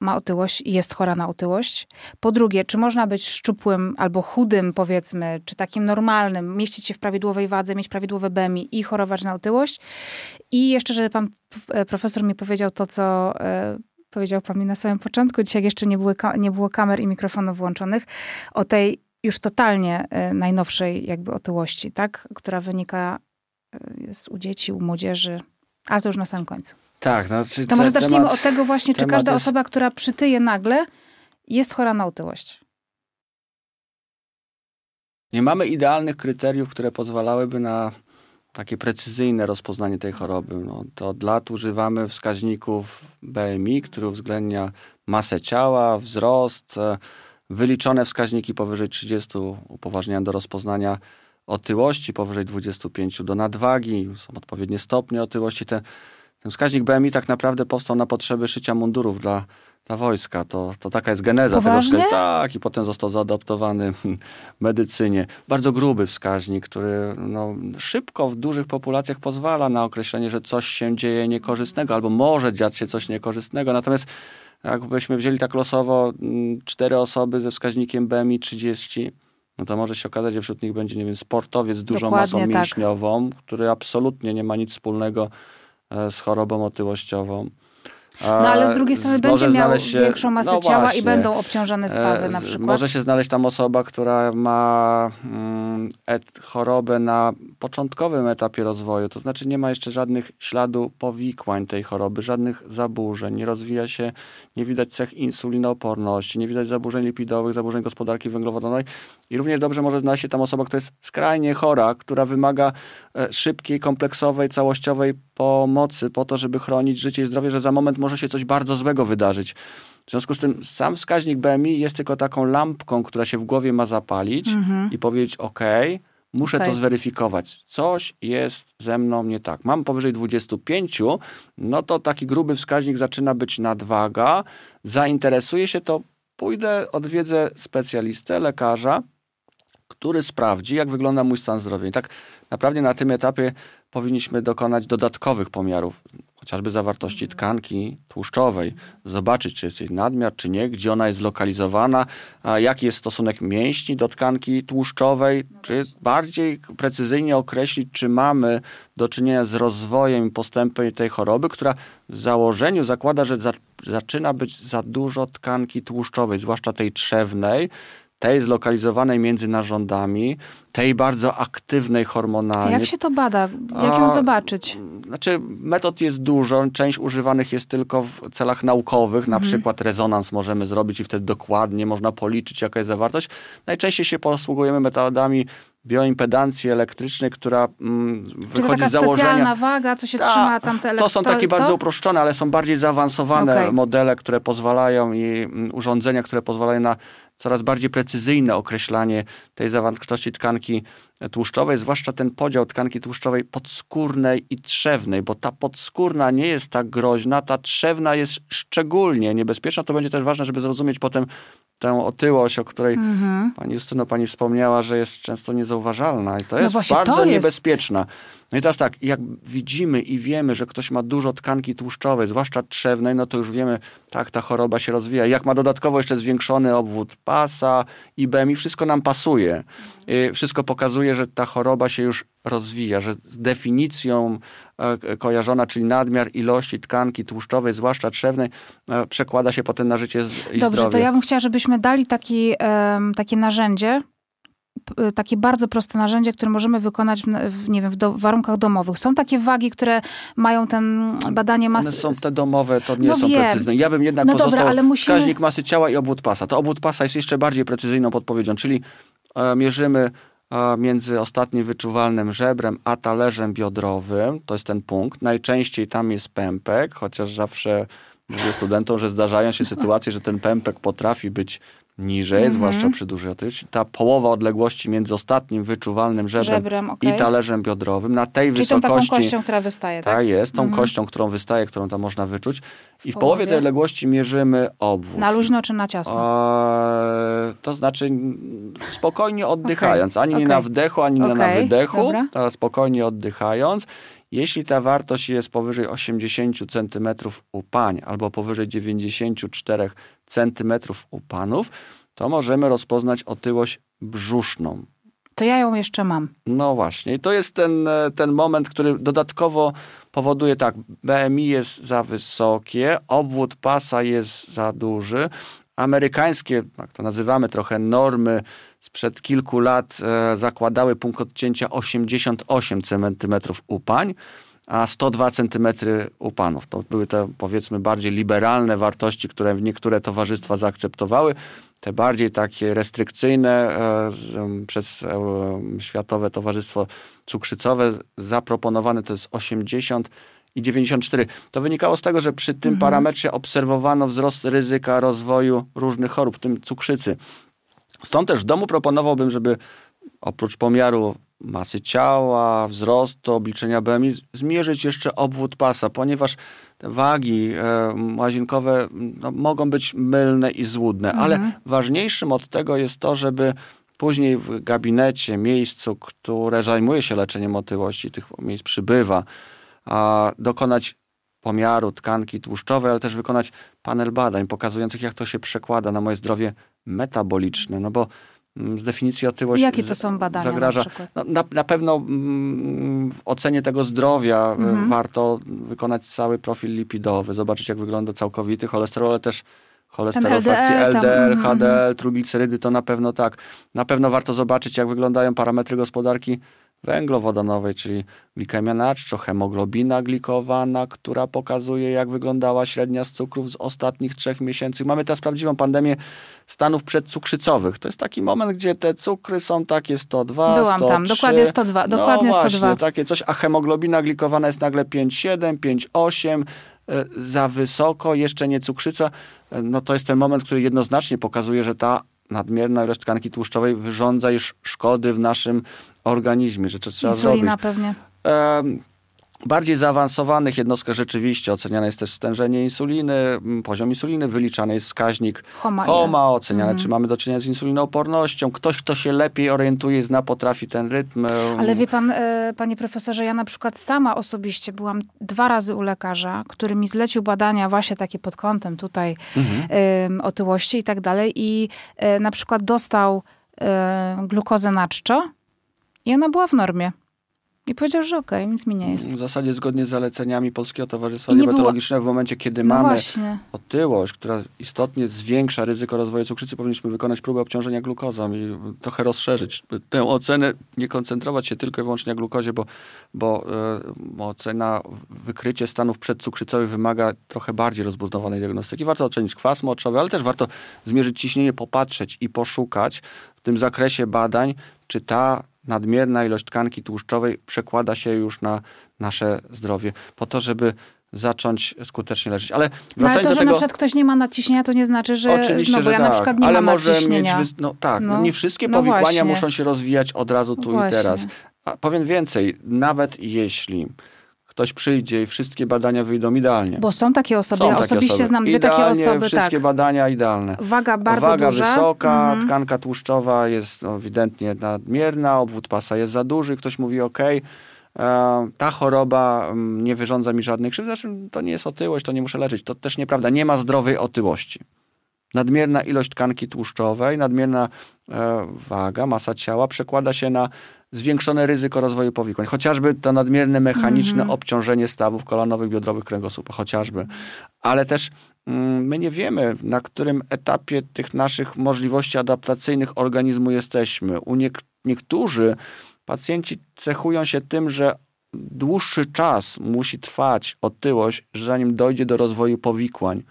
ma otyłość i jest chora na otyłość? Po drugie, czy można być szczupłym albo chudym, powiedzmy, czy takim normalnym, mieścić się w prawidłowej wadze, mieć prawidłowe BMI i chorować na otyłość? I jeszcze, żeby pan e, profesor mi powiedział to, co e, powiedział pan mi na samym początku, dzisiaj jeszcze nie, były, nie było kamer i mikrofonów włączonych, o tej już totalnie e, najnowszej jakby otyłości, tak? Która wynika jest u dzieci, u młodzieży, ale to już na samym końcu. Tak, znaczy To może zacznijmy temat, od tego właśnie, czy każda jest... osoba, która przytyje nagle, jest chora na otyłość. Nie mamy idealnych kryteriów, które pozwalałyby na takie precyzyjne rozpoznanie tej choroby. No, to od lat używamy wskaźników BMI, który uwzględnia masę ciała, wzrost, e, wyliczone wskaźniki powyżej 30 upoważniają do rozpoznania otyłości, powyżej 25 do nadwagi, są odpowiednie stopnie otyłości. Te ten wskaźnik BMI tak naprawdę powstał na potrzeby szycia mundurów dla, dla wojska. To, to taka jest geneza Poważnie? tego wskaźnika. Tak, i potem został zaadoptowany w medycynie. Bardzo gruby wskaźnik, który no, szybko w dużych populacjach pozwala na określenie, że coś się dzieje niekorzystnego, albo może dziać się coś niekorzystnego. Natomiast jakbyśmy wzięli tak losowo mm, cztery osoby ze wskaźnikiem BMI 30, no to może się okazać, że wśród nich będzie, nie wiem, sportowiec z dużą Dokładnie masą tak. mięśniową, tak. który absolutnie nie ma nic wspólnego E, z chorobą otyłościową. No ale z drugiej strony będzie miał się, większą masę no ciała właśnie, i będą obciążone stawy na przykład. Może się znaleźć tam osoba, która ma mm, et, chorobę na początkowym etapie rozwoju, to znaczy nie ma jeszcze żadnych śladu powikłań tej choroby, żadnych zaburzeń, nie rozwija się, nie widać cech insulinooporności, nie widać zaburzeń lipidowych, zaburzeń gospodarki węglowodanowej. I równie dobrze może znaleźć się tam osoba, która jest skrajnie chora, która wymaga e, szybkiej, kompleksowej, całościowej pomocy po to, żeby chronić życie i zdrowie, że za moment może się coś bardzo złego wydarzyć. W związku z tym sam wskaźnik BMI jest tylko taką lampką, która się w głowie ma zapalić mhm. i powiedzieć: OK, muszę okay. to zweryfikować. Coś jest ze mną nie tak. Mam powyżej 25, no to taki gruby wskaźnik zaczyna być nadwaga. Zainteresuję się to, pójdę, odwiedzę specjalistę, lekarza, który sprawdzi, jak wygląda mój stan zdrowia. I tak naprawdę na tym etapie powinniśmy dokonać dodatkowych pomiarów, chociażby zawartości tkanki tłuszczowej, zobaczyć, czy jest jej nadmiar, czy nie, gdzie ona jest zlokalizowana, jaki jest stosunek mięśni do tkanki tłuszczowej, czy bardziej precyzyjnie określić, czy mamy do czynienia z rozwojem i postępem tej choroby, która w założeniu zakłada, że za, zaczyna być za dużo tkanki tłuszczowej, zwłaszcza tej trzewnej, tej zlokalizowanej między narządami, tej bardzo aktywnej hormonalnie. Jak się to bada? Jak ją zobaczyć? Znaczy, metod jest dużo, część używanych jest tylko w celach naukowych, na mhm. przykład rezonans możemy zrobić i wtedy dokładnie można policzyć, jaka jest zawartość. Najczęściej się posługujemy metodami bioimpedancji elektrycznej, która mm, wychodzi z założenia... specjalna waga, co się Ta, trzyma tam te To są to takie bardzo to? uproszczone, ale są bardziej zaawansowane okay. modele, które pozwalają i mm, urządzenia, które pozwalają na coraz bardziej precyzyjne określanie tej zawartości tkanki tłuszczowej, zwłaszcza ten podział tkanki tłuszczowej podskórnej i trzewnej, bo ta podskórna nie jest tak groźna, ta trzewna jest szczególnie niebezpieczna. To będzie też ważne, żeby zrozumieć potem tę otyłość, o której mhm. pani Justyno, pani wspomniała, że jest często niezauważalna i to no jest bardzo to niebezpieczna. No i teraz tak, jak widzimy i wiemy, że ktoś ma dużo tkanki tłuszczowej, zwłaszcza trzewnej, no to już wiemy, tak, ta choroba się rozwija. Jak ma dodatkowo jeszcze zwiększony obwód pasa, IBM i wszystko nam pasuje. Wszystko pokazuje, że ta choroba się już rozwija, że z definicją e, kojarzona, czyli nadmiar ilości tkanki tłuszczowej, zwłaszcza trzewnej, e, przekłada się potem na życie i Dobrze, zdrowie. to ja bym chciała, żebyśmy dali taki, takie narzędzie, takie bardzo proste narzędzie, które możemy wykonać w, nie wiem, w, do, warunkach domowych. Są takie wagi, które mają ten badanie masy... One są te domowe, to nie no są wiem. precyzyjne. Ja bym jednak no pozostał dobra, ale musimy... wskaźnik masy ciała i obwód pasa. To obwód pasa jest jeszcze bardziej precyzyjną podpowiedzią, czyli e, mierzymy e, między ostatnim wyczuwalnym żebrem a talerzem biodrowym. To jest ten punkt. Najczęściej tam jest pępek, chociaż zawsze mówię studentom, że zdarzają się sytuacje, że ten pępek potrafi być niżej, mm -hmm. zwłaszcza przy dużej otyłości. Ta połowa odległości między ostatnim wyczuwalnym żebrem, żebrem okay. i talerzem biodrowym, na tej Czyli wysokości... tą taką kością, która wystaje, tak? Ta jest, tą mm -hmm. kością, którą wystaje, którą tam można wyczuć. W I w połowie tej odległości mierzymy obwód. Na luźno czy na ciasno? to znaczy spokojnie oddychając. Okay. Ani okay. nie na wdechu, ani nie na wydechu. Spokojnie oddychając. Jeśli ta wartość jest powyżej 80 cm u pań albo powyżej 94 cm u panów, to możemy rozpoznać otyłość brzuszną. To ja ją jeszcze mam. No właśnie. I to jest ten, ten moment, który dodatkowo powoduje tak, BMI jest za wysokie, obwód pasa jest za duży, amerykańskie, tak to nazywamy trochę normy sprzed kilku lat e, zakładały punkt odcięcia 88 cm u pań, a 102 cm u panów. To były te powiedzmy bardziej liberalne wartości, które niektóre towarzystwa zaakceptowały. Te bardziej takie restrykcyjne e, przez e, Światowe Towarzystwo Cukrzycowe zaproponowane to jest 80 i 94. To wynikało z tego, że przy tym mhm. parametrze obserwowano wzrost ryzyka rozwoju różnych chorób, w tym cukrzycy. Stąd też w domu proponowałbym, żeby oprócz pomiaru masy ciała, wzrostu, obliczenia BMI, zmierzyć jeszcze obwód pasa, ponieważ te wagi e, łazinkowe no, mogą być mylne i złudne, mhm. ale ważniejszym od tego jest to, żeby później w gabinecie, miejscu, które zajmuje się leczeniem otyłości, tych miejsc przybywa, a dokonać pomiaru tkanki tłuszczowej, ale też wykonać panel badań pokazujących, jak to się przekłada na moje zdrowie metaboliczne, no bo mm, z definicji otyłość Jakie to są badania zagraża. Na, no, na, na, pewno mm, w ocenie tego zdrowia e, mhm. warto wykonać cały profil lipidowy, zobaczyć jak wygląda całkowity cholesterol, ale też cholesterol frakcji LDL, tam, HDL, mm, trójglicerydy, to na pewno tak. Na pewno warto zobaczyć jak wyglądają parametry gospodarki węglowodanowej, czyli glikemia na czczo, hemoglobina glikowana, która pokazuje, jak wyglądała średnia z cukrów z ostatnich trzech miesięcy. Mamy teraz prawdziwą pandemię stanów przedcukrzycowych. To jest taki moment, gdzie te cukry są takie 102, Byłam 103. tam, dokładnie 102, no dokładnie właśnie, 102. takie coś, a hemoglobina glikowana jest nagle 5,7, 5,8, e, za wysoko, jeszcze nie cukrzyca. E, no to jest ten moment, który jednoznacznie pokazuje, że ta nadmierna ilość tkanki tłuszczowej wyrządza już szkody w naszym organizmie, że trzeba Insulina zrobić. pewnie. Bardziej zaawansowanych jednostkach rzeczywiście oceniane jest też stężenie insuliny, poziom insuliny, wyliczany jest wskaźnik HOMA, HOMA oceniane, mm. czy mamy do czynienia z insulinoopornością. Ktoś, kto się lepiej orientuje, zna, potrafi ten rytm. Ale wie pan, e, panie profesorze, ja na przykład sama osobiście byłam dwa razy u lekarza, który mi zlecił badania właśnie takie pod kątem tutaj mhm. otyłości i tak dalej i e, na przykład dostał e, glukozę na czczo, i ona była w normie. I powiedział, że okej, okay, nic mi nie jest. W zasadzie zgodnie z zaleceniami Polskiego Towarzystwa Diabetologicznego, było... w momencie, kiedy no mamy właśnie. otyłość, która istotnie zwiększa ryzyko rozwoju cukrzycy, powinniśmy wykonać próbę obciążenia glukozą i trochę rozszerzyć tę ocenę, nie koncentrować się tylko i wyłącznie na glukozie, bo, bo e, ocena, wykrycie stanów przedcukrzycowych wymaga trochę bardziej rozbudowanej diagnostyki. Warto ocenić kwas moczowy, ale też warto zmierzyć ciśnienie, popatrzeć i poszukać w tym zakresie badań, czy ta nadmierna ilość tkanki tłuszczowej przekłada się już na nasze zdrowie. Po to, żeby zacząć skutecznie leczyć. Ale no, ale to, że tego... na przykład ktoś nie ma nadciśnienia, to nie znaczy, że... Oczywiście, no bo że ja tak. na przykład nie ale mam może nadciśnienia. Mieć, no tak, no, No, nie wszystkie no powikłania właśnie. muszą się rozwijać od razu tu Właśnie. i teraz. A powiem więcej, nawet jeśli ktoś przyjdzie i wszystkie badania wyjdą idealnie. Bo są takie osoby, Są ja takie osobiście osoby. znam dwie Idealnie, takie osoby, wszystkie tak. badania idealne. Waga bardzo Waga duża. wysoka, Mhm. tkanka tłuszczowa jest no, ewidentnie nadmierna, obwód pasa jest za duży, ktoś mówi ok, ta choroba mm, nie wyrządza mi żadnej krzywdy, znaczy to nie jest otyłość, to nie muszę leczyć. To też nieprawda, nie ma zdrowej otyłości. Nadmierna ilość tkanki tłuszczowej, nadmierna e, waga, masa ciała przekłada się na zwiększone ryzyko rozwoju powikłań. Chociażby to nadmierne mechaniczne Mhm. obciążenie stawów kolanowych, biodrowych, kręgosłupa, chociażby. Ale też mm, my nie wiemy, na którym etapie tych naszych możliwości adaptacyjnych organizmu jesteśmy. U niek- niektórzy pacjenci cechują się tym, że dłuższy czas musi trwać otyłość, zanim dojdzie do rozwoju powikłań.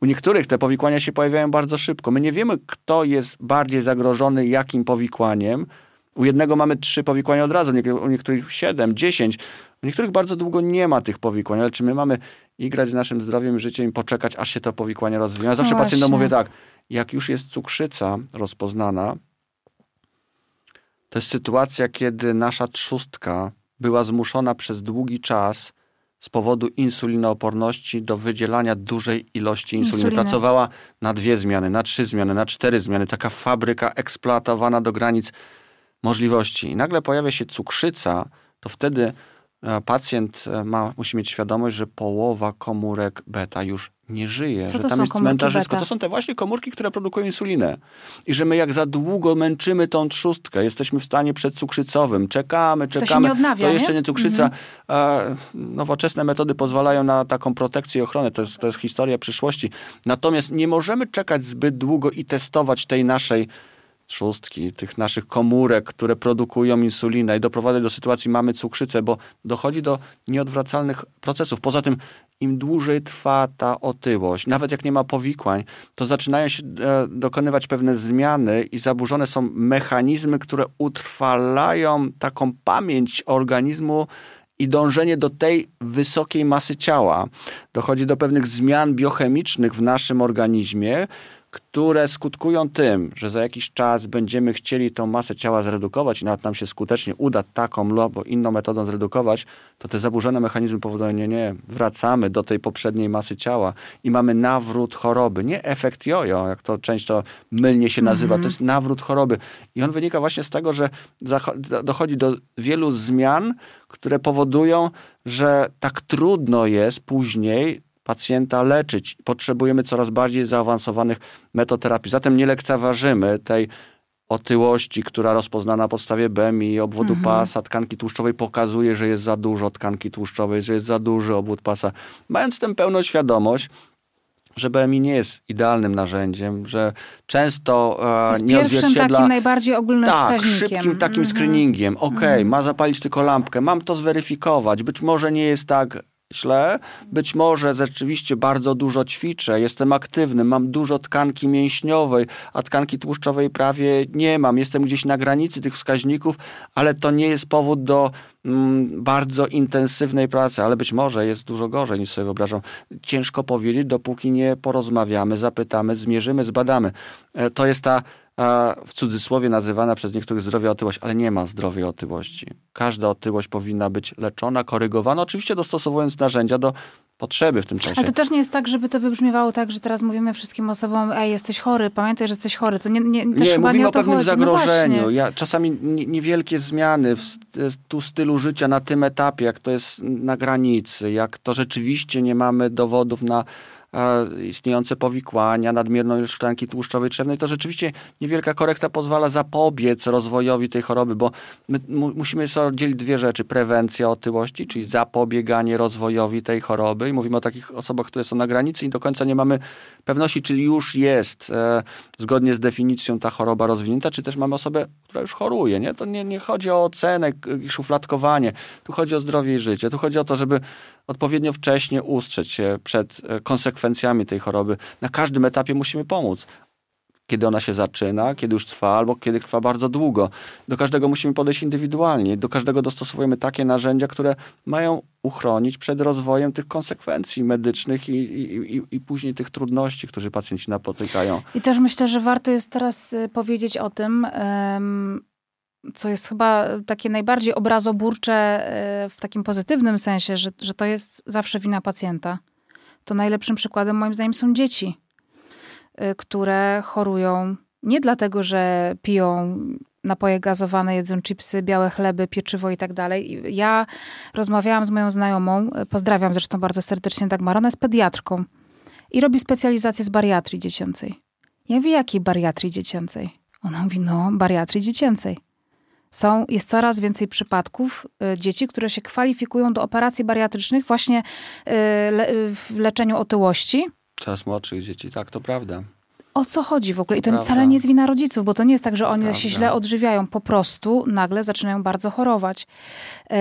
U niektórych te powikłania się pojawiają bardzo szybko. My nie wiemy, kto jest bardziej zagrożony jakim powikłaniem. U jednego mamy trzy powikłania od razu, u niektórych siedem, dziesięć. U niektórych bardzo długo nie ma tych powikłań, ale czy my mamy igrać z naszym zdrowiem życiem i poczekać, aż się to powikłanie rozwinie? Ja zawsze No pacjentom mówię tak, jak już jest cukrzyca rozpoznana, to jest sytuacja, kiedy nasza trzustka była zmuszona przez długi czas z powodu insulinooporności do wydzielania dużej ilości insuliny. Insuliny. Pracowała na dwie zmiany, na trzy zmiany, na cztery zmiany. Taka fabryka eksploatowana do granic możliwości. I nagle pojawia się cukrzyca, to wtedy e, pacjent e, ma, musi mieć świadomość, że połowa komórek beta już nie żyje, Co że to tam są jest cmentarzysko. beta? To są te właśnie komórki, które produkują insulinę. I że my jak za długo męczymy tą trzustkę, jesteśmy w stanie przedcukrzycowym, czekamy, czekamy. nie odnawia, to jeszcze nie? nie cukrzyca. E, nowoczesne metody pozwalają na taką protekcję i ochronę. To jest, to jest historia przyszłości. Natomiast nie możemy czekać zbyt długo i testować tej naszej trzustki, tych naszych komórek, które produkują insulinę i doprowadzać do sytuacji mamy cukrzycę, bo dochodzi do nieodwracalnych procesów. Poza tym im dłużej trwa ta otyłość, nawet jak nie ma powikłań, to zaczynają się e, dokonywać pewne zmiany i zaburzone są mechanizmy, które utrwalają taką pamięć organizmu i dążenie do tej wysokiej masy ciała. Dochodzi do pewnych zmian biochemicznych w naszym organizmie, które skutkują tym, że za jakiś czas będziemy chcieli tą masę ciała zredukować i nawet nam się skutecznie uda taką lub inną metodą zredukować, to te zaburzone mechanizmy powodują, nie, nie, wracamy do tej poprzedniej masy ciała i mamy nawrót choroby. Nie efekt jojo, jak to często mylnie się nazywa, to jest nawrót choroby. I on wynika właśnie z tego, że dochodzi do wielu zmian, które powodują, że tak trudno jest później pacjenta leczyć. Potrzebujemy coraz bardziej zaawansowanych metod terapii. Zatem nie lekceważymy tej otyłości, która rozpoznana na podstawie BMI, obwodu pasa, tkanki tłuszczowej pokazuje, że jest za dużo tkanki tłuszczowej, że jest za duży obwód pasa. Mając tę pełną świadomość, że BMI nie jest idealnym narzędziem, że często e, nie odzwierciedla... takim najbardziej ogólnym tak, wskaźnikiem. szybkim takim Mhm. screeningiem. Okej, ma zapalić tylko lampkę, mam to zweryfikować. Być może nie jest tak źle, być może rzeczywiście bardzo dużo ćwiczę, jestem aktywny, mam dużo tkanki mięśniowej, a tkanki tłuszczowej prawie nie mam. Jestem gdzieś na granicy tych wskaźników, ale to nie jest powód do mm, bardzo intensywnej pracy, ale być może jest dużo gorzej niż sobie wyobrażam. Ciężko powiedzieć, dopóki nie porozmawiamy, zapytamy, zmierzymy, zbadamy. E, To jest ta w cudzysłowie nazywana przez niektórych zdrowie otyłość, ale nie ma zdrowej otyłości. Każda otyłość powinna być leczona, korygowana, oczywiście dostosowując narzędzia do potrzeby w tym czasie. Ale to też nie jest tak, żeby to wybrzmiewało tak, że teraz mówimy wszystkim osobom, ej, jesteś chory, pamiętaj, że jesteś chory. To nie, nie, Nie, mówimy nie o o pewnym chodzi. zagrożeniu. No ja, czasami nie- niewielkie zmiany w tu stylu życia na tym etapie, jak to jest na granicy, jak to rzeczywiście nie mamy dowodów na istniejące powikłania, nadmierną tkanki tłuszczowej trzewnej, to rzeczywiście niewielka korekta pozwala zapobiec rozwojowi tej choroby, bo my mu, musimy sobie oddzielić dwie rzeczy. Prewencja otyłości, czyli zapobieganie rozwojowi tej choroby i mówimy o takich osobach, które są na granicy i do końca nie mamy pewności, czy już jest e, zgodnie z definicją ta choroba rozwinięta, czy też mamy osobę, która już choruje. Nie? To nie, nie chodzi o ocenę i szufladkowanie. Tu chodzi o zdrowie i życie. Tu chodzi o to, żeby odpowiednio wcześnie ustrzec się przed e, konsekwencjami tej choroby. Na każdym etapie musimy pomóc. kiedy ona się zaczyna, kiedy już trwa, albo kiedy trwa bardzo długo. Do każdego musimy podejść indywidualnie. Do każdego dostosowujemy takie narzędzia, które mają uchronić przed rozwojem tych konsekwencji medycznych i, i, i, później tych trudności, które pacjenci napotykają. I też myślę, że warto jest teraz y, powiedzieć o tym, co jest chyba takie najbardziej obrazoburcze y, w takim pozytywnym sensie, że, że to jest zawsze wina pacjenta. To najlepszym przykładem moim zdaniem są dzieci Y, które chorują nie dlatego, że piją napoje gazowane, jedzą chipsy, białe chleby, pieczywo i tak dalej. Ja rozmawiałam z moją znajomą, y, pozdrawiam zresztą bardzo serdecznie Dagmara, ona jest pediatrką i robi specjalizację z bariatrii dziecięcej. Ja mówię, jakiej bariatrii dziecięcej? Ona mówi, no, bariatrii dziecięcej. Są, jest coraz więcej przypadków y, dzieci, które się kwalifikują do operacji bariatrycznych właśnie y, le, w leczeniu otyłości, Coraz młodszych dzieci, tak, to prawda. O co chodzi w ogóle? I to prawda. wcale nie jest wina rodziców, bo to nie jest tak, że oni prawda. się źle odżywiają. Po prostu nagle zaczynają bardzo chorować. Yy,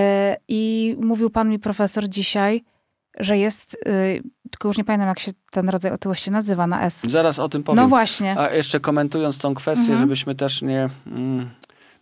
I mówił pan mi profesor dzisiaj, że jest, yy, tylko już nie pamiętam, jak się ten rodzaj otyłości nazywa na S. Zaraz o tym powiem. No właśnie. A jeszcze komentując tą kwestię, mhm. żebyśmy też nie... Mm,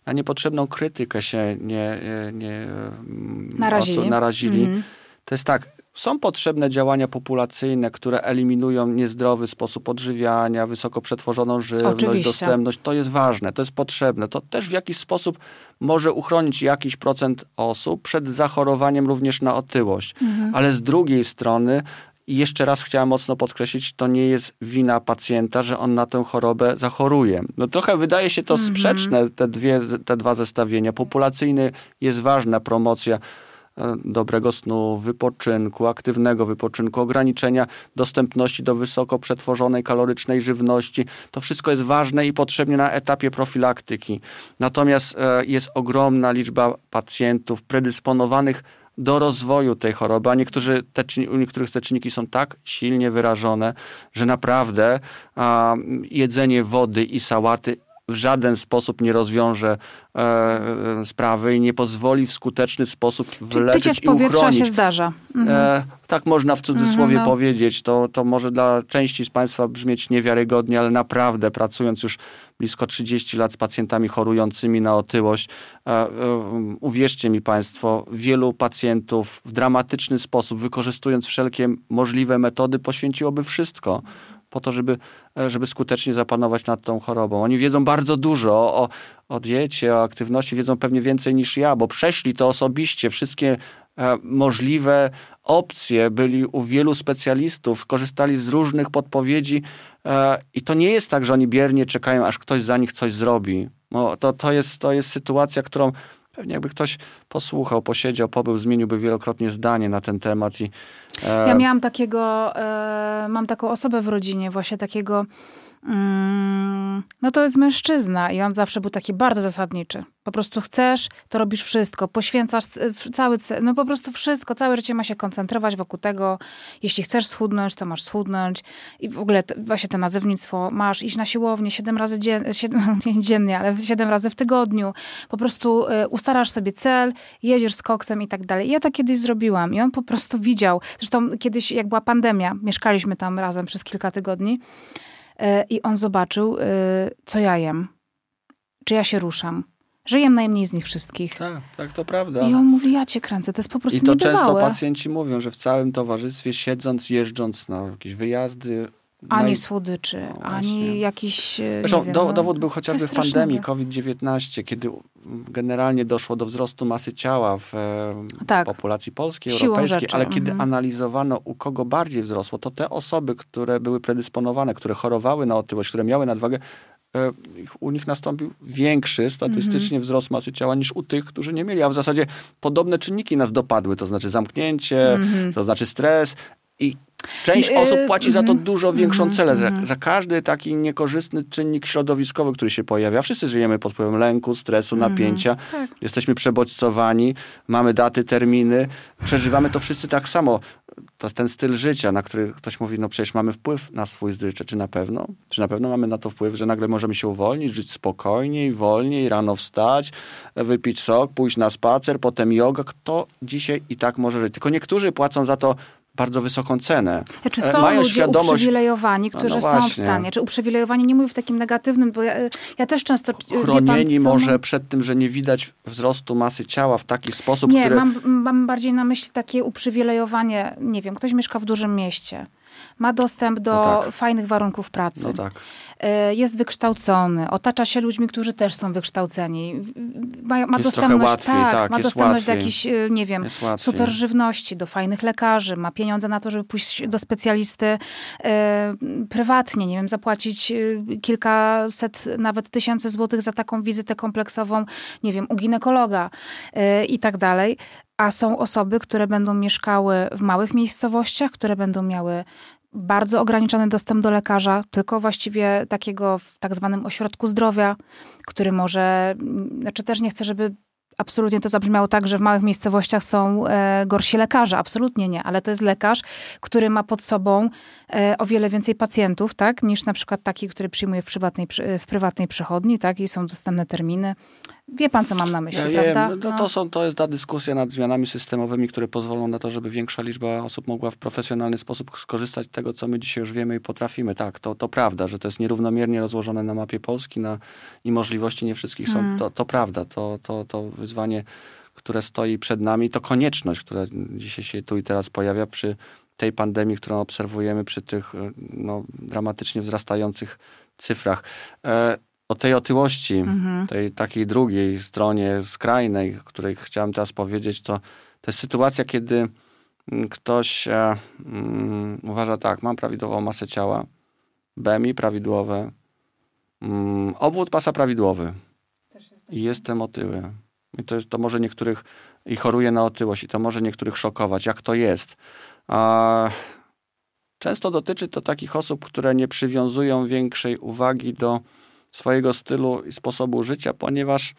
na niepotrzebną krytykę się nie, nie mm, narazili. narazili. Mhm. To jest tak, są potrzebne działania populacyjne, które eliminują niezdrowy sposób odżywiania, wysoko przetworzoną żywność, Oczywiście. dostępność. To jest ważne, to jest potrzebne. To też w jakiś sposób może uchronić jakiś procent osób przed zachorowaniem również na otyłość. Mhm. Ale z drugiej strony i jeszcze raz chciałem mocno podkreślić, to nie jest wina pacjenta, że on na tę chorobę zachoruje. No trochę wydaje się to mhm. sprzeczne, te, dwie, te dwa zestawienia. Populacyjny jest ważna promocja E, dobrego snu, wypoczynku, aktywnego wypoczynku, ograniczenia dostępności do wysoko przetworzonej kalorycznej żywności. To wszystko jest ważne i potrzebne na etapie profilaktyki. Natomiast e, jest ogromna liczba pacjentów predysponowanych do rozwoju tej choroby, a niektórzy te, u niektórych te czynniki są tak silnie wyrażone, że naprawdę a, jedzenie wody i sałaty w żaden sposób nie rozwiąże e, e, sprawy i nie pozwoli w skuteczny sposób wyleczyć Czyli z powietrza uchronić. się zdarza. Mhm. E, tak można w cudzysłowie mhm, no. powiedzieć. To, to może dla części z Państwa brzmieć niewiarygodnie, ale naprawdę pracując już blisko 30 lat z pacjentami chorującymi na otyłość, e, e, uwierzcie mi Państwo, wielu pacjentów w dramatyczny sposób, wykorzystując wszelkie możliwe metody, poświęciłoby wszystko po to, żeby, e, żeby skutecznie zapanować nad tą chorobą. Oni wiedzą bardzo dużo o, o diecie, o aktywności, wiedzą pewnie więcej niż ja, bo przeszli to osobiście, wszystkie e, możliwe opcje byli u wielu specjalistów, korzystali z różnych podpowiedzi e, i to nie jest tak, że oni biernie czekają, aż ktoś za nich coś zrobi. No, to, to, jest, to jest sytuacja, którą Pewnie jakby ktoś posłuchał, posiedział, pobył, zmieniłby wielokrotnie zdanie na ten temat. I, e... Ja miałam takiego, e, mam taką osobę w rodzinie, właśnie takiego no to jest mężczyzna i on zawsze był taki bardzo zasadniczy. Po prostu chcesz, to robisz wszystko, poświęcasz cały, no po prostu wszystko, całe życie ma się koncentrować wokół tego. Jeśli chcesz schudnąć, to masz schudnąć. I w ogóle właśnie to nazewnictwo, masz iść na siłownię siedem razy dziennie, nie dziennie, ale siedem razy w tygodniu. Po prostu y, ustarasz sobie cel, jedziesz z koksem i tak dalej. I ja tak kiedyś zrobiłam i on po prostu widział. Zresztą kiedyś, jak była pandemia, mieszkaliśmy tam razem przez kilka tygodni. E, i on zobaczył, e, co ja jem, czy ja się ruszam. Że jem najmniej z nich wszystkich. Tak, tak, to prawda. I on mówi, ja cię kręcę, to jest po prostu I to często pacjenci mówią, że w całym towarzystwie siedząc, jeżdżąc na jakieś wyjazdy, ani naj... słodyczy, no ani jakiś. E, Zresztą wiem, do, no, dowód był chociażby w pandemii COVID-19, kiedy generalnie doszło do wzrostu masy ciała w tak. populacji polskiej, Siłą europejskiej, rzeczy. ale kiedy mhm. analizowano, u kogo bardziej wzrosło, to te osoby, które były predysponowane, które chorowały na otyłość, które miały nadwagę, e, u nich nastąpił większy statystycznie -hmm. wzrost masy ciała niż u tych, którzy nie mieli. A w zasadzie podobne czynniki nas dopadły, to znaczy zamknięcie, -hmm. to znaczy stres. I Część yy, osób płaci za to mhm. dużo większą mhm. cenę. Za, mhm. za, każdy taki niekorzystny czynnik środowiskowy, który się pojawia. Wszyscy żyjemy pod wpływem lęku, stresu, napięcia. Tak. Jesteśmy przebodźcowani, mamy daty, terminy. Przeżywamy to wszyscy tak samo. To ten styl życia, na który ktoś mówi, no przecież mamy wpływ na swój styl życia. Czy na pewno? Czy na pewno mamy na to wpływ, że nagle możemy się uwolnić, żyć spokojniej, wolniej, rano wstać, wypić sok, pójść na spacer, potem yoga. Kto dzisiaj i tak może żyć? Tylko niektórzy płacą za to bardzo wysoką cenę. Czy znaczy, są Mają ludzie świadomość... uprzywilejowani, którzy no, no są w stanie? Czy uprzywilejowani, nie mówię w takim negatywnym, bo ja, ja też często... Chronieni pan, może przed tym, że nie widać wzrostu masy ciała w taki sposób, Nie, który... mam, mam bardziej na myśli takie uprzywilejowanie, nie wiem, ktoś mieszka w dużym mieście, ma dostęp do no tak. fajnych warunków pracy. No tak. E, jest wykształcony, otacza się ludźmi, którzy też są wykształceni. Ma, ma dostępność, łatwiej, tak, tak, ma dostępność do jakiejś, e, nie wiem, super żywności, do fajnych lekarzy, ma pieniądze na to, żeby pójść do specjalisty e, prywatnie, nie wiem, zapłacić e, kilkaset, nawet tysięcy złotych za taką wizytę kompleksową, nie wiem, u ginekologa e, i tak dalej. A są osoby, które będą mieszkały w małych miejscowościach, które będą miały bardzo ograniczony dostęp do lekarza, tylko właściwie takiego w tak zwanym ośrodku zdrowia, który może, znaczy też nie chcę, żeby absolutnie to zabrzmiało tak, że w małych miejscowościach są e, gorsi lekarze. Absolutnie nie, ale to jest lekarz, który ma pod sobą e, o wiele więcej pacjentów, tak, niż na przykład taki, który przyjmuje w prywatnej, w prywatnej przychodni, tak, i są dostępne terminy. Wie pan, co mam na myśli, ja prawda? Wiem. No, to, są, to jest ta dyskusja nad zmianami systemowymi, które pozwolą na to, żeby większa liczba osób mogła w profesjonalny sposób skorzystać z tego, co my dzisiaj już wiemy i potrafimy. Tak, to, to prawda, że to jest nierównomiernie rozłożone na mapie Polski na, i możliwości nie wszystkich są. Hmm. To, to prawda, to, to, to wyzwanie, które stoi przed nami, to konieczność, która dzisiaj się tu i teraz pojawia przy tej pandemii, którą obserwujemy, przy tych no, dramatycznie wzrastających cyfrach. E, o tej otyłości, mhm. tej takiej drugiej stronie skrajnej, której chciałem teraz powiedzieć, to, to jest sytuacja, kiedy mm, ktoś e, mm, uważa tak, mam prawidłową masę ciała, BMI prawidłowe, mm, obwód pasa prawidłowy i jestem otyły. I to, jest, to może niektórych, i choruje na otyłość, i to może niektórych szokować, jak to jest. A często dotyczy to takich osób, które nie przywiązują większej uwagi do swojego stylu i sposobu życia, ponieważ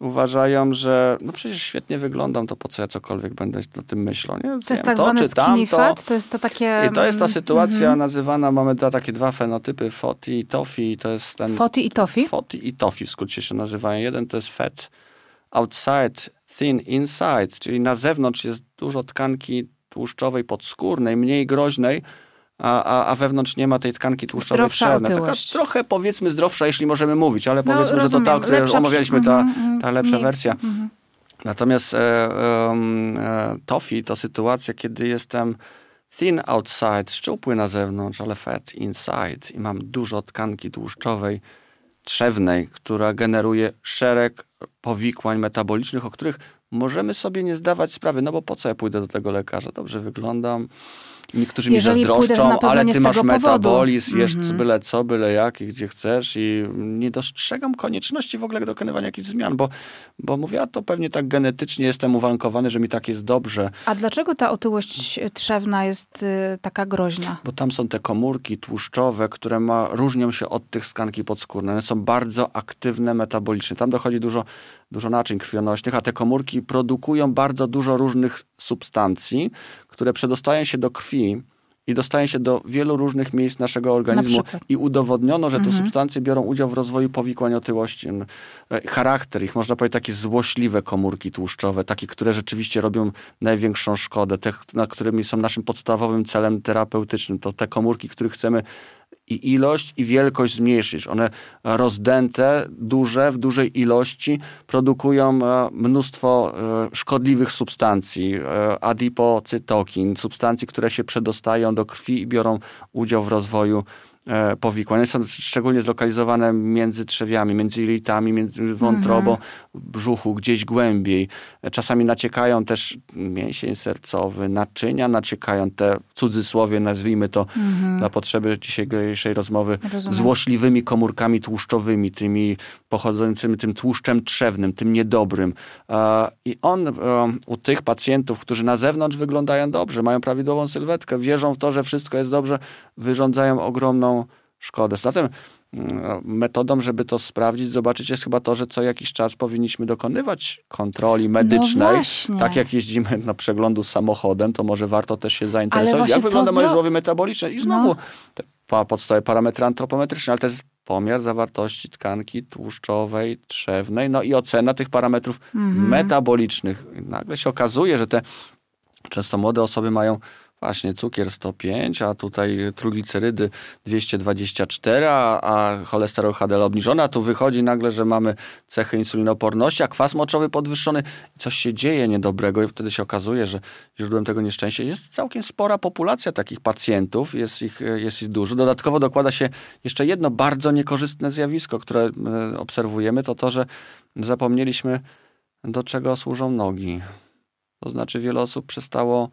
uważają, że no przecież świetnie wyglądam, to po co ja cokolwiek będę o tym myślał. Nie? To jest tak to, zwany skinny fat, to jest to takie... I to jest ta mm, sytuacja mm -hmm. nazywana, mamy dwa, takie dwa fenotypy, foti i tofi. To jest ten... Foti i tofi? Foti i tofi w skrócie się nazywają. Jeden to jest fat outside, thin inside, czyli na zewnątrz jest dużo tkanki tłuszczowej podskórnej, mniej groźnej, a, a, a wewnątrz nie ma tej tkanki tłuszczowej wszernej. Taka trochę powiedzmy zdrowsza, jeśli możemy mówić, ale no, powiedzmy, że to ta, o której omawialiśmy, ta, mhm, ta lepsza wersja. Mhm. Natomiast e, e, tofi to sytuacja, kiedy jestem thin outside, szczupły na zewnątrz, ale fat inside i mam dużo tkanki tłuszczowej trzewnej, która generuje szereg powikłań metabolicznych, o których możemy sobie nie zdawać sprawy, no bo po co ja pójdę do tego lekarza? Dobrze wyglądam, Niektórzy mi zazdroszczą, ale ty masz metabolizm, jesz -hmm. byle co, byle jak i gdzie chcesz i nie dostrzegam konieczności w ogóle dokonywania jakichś zmian, bo, bo mówię, a to pewnie tak genetycznie jestem uwarunkowany, że mi tak jest dobrze. A dlaczego ta otyłość trzewna jest y, taka groźna? Bo tam są te komórki tłuszczowe, które ma, różnią się od tych skanki podskórnej. One są bardzo aktywne metabolicznie. Tam dochodzi dużo, dużo naczyń krwionośnych, a te komórki produkują bardzo dużo różnych substancji, które przedostają się do krwi i dostają się do wielu różnych miejsc naszego organizmu i udowodniono, że te mhm. substancje biorą udział w rozwoju powikłań otyłości. E, charakter ich, można powiedzieć, takie złośliwe komórki tłuszczowe, takie, które rzeczywiście robią największą szkodę, te, na którymi są naszym podstawowym celem terapeutycznym. To te komórki, których chcemy i ilość, i wielkość zmniejszyć. One rozdęte, duże, w dużej ilości produkują e, mnóstwo e, szkodliwych substancji, e, adipocytokin, substancji, które się przedostają do krwi i biorą udział w rozwoju powikłań. One są szczególnie zlokalizowane między trzewiami, między jelitami, między wątrobą, mhm. brzuchu, gdzieś głębiej. E, czasami naciekają też mięsień sercowy, naczynia naciekają, te w cudzysłowie nazwijmy to mhm. dla potrzeby dzisiejszej rozmowy, Rozumiem. złośliwymi komórkami tłuszczowymi, tymi pochodzącymi tym tłuszczem trzewnym, tym niedobrym. E, I on u tych pacjentów, którzy na zewnątrz wyglądają dobrze, mają prawidłową sylwetkę, wierzą w to, że wszystko jest dobrze, wyrządzają ogromną szkodę. Zatem mm, metodą, żeby to sprawdzić, zobaczyć jest chyba to, że co jakiś czas powinniśmy dokonywać kontroli medycznej. No tak jak jeździmy na przeglądu z samochodem, to może warto też się zainteresować, jak wygląda moje zdrowie metaboliczne. I znowu no. podstawowe parametry antropometryczne, ale to jest pomiar zawartości tkanki tłuszczowej, trzewnej, no i ocena tych parametrów mhm. metabolicznych. Nagle się okazuje, że te często młode osoby mają właśnie cukier 105, a tutaj triglicerydy 224, a, a cholesterol HDL obniżony, a tu wychodzi nagle, że mamy cechy insulinoporności, a kwas moczowy podwyższony. Coś się dzieje niedobrego i wtedy się okazuje, że źródłem tego nieszczęścia jest całkiem spora populacja takich pacjentów, jest ich, jest ich dużo. Dodatkowo dokłada się jeszcze jedno bardzo niekorzystne zjawisko, które e, obserwujemy, to to, że zapomnieliśmy do czego służą nogi. To znaczy wiele osób przestało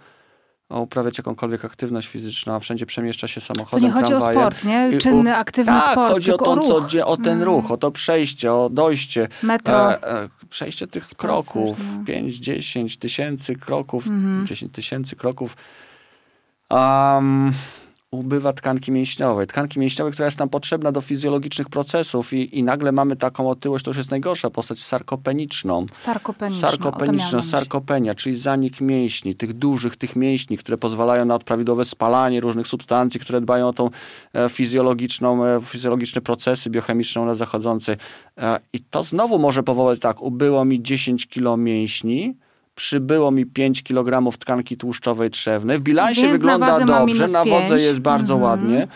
uprawiać jakąkolwiek aktywność fizyczną, a wszędzie przemieszcza się samochodem, To nie chodzi tramwajem. o sport, nie? Czynny, aktywny tak, sport, chodzi o, to, co, o ten Mm. ruch, o to przejście, o dojście. Metro. E, e, przejście tych Spacer, kroków, no. 5, 10 tysięcy kroków, Mhm. 10 tysięcy kroków. Um, ubywa tkanki mięśniowej. Tkanki mięśniowej, która jest nam potrzebna do fizjologicznych procesów i, i nagle mamy taką otyłość, to już jest najgorsza postać, sarkopeniczną. Na myśli. sarkopenia, czyli zanik mięśni, tych dużych, tych mięśni, które pozwalają na prawidłowe spalanie różnych substancji, które dbają o tą e, fizjologiczną, e, fizjologiczne procesy biochemiczne one zachodzące. E, I to znowu może powołać tak, ubyło mi 10 kilo mięśni, przybyło mi 5 kg tkanki tłuszczowej trzewnej, w bilansie Więc na wygląda mam dobrze, na wodze 5. jest bardzo Mhm. ładnie,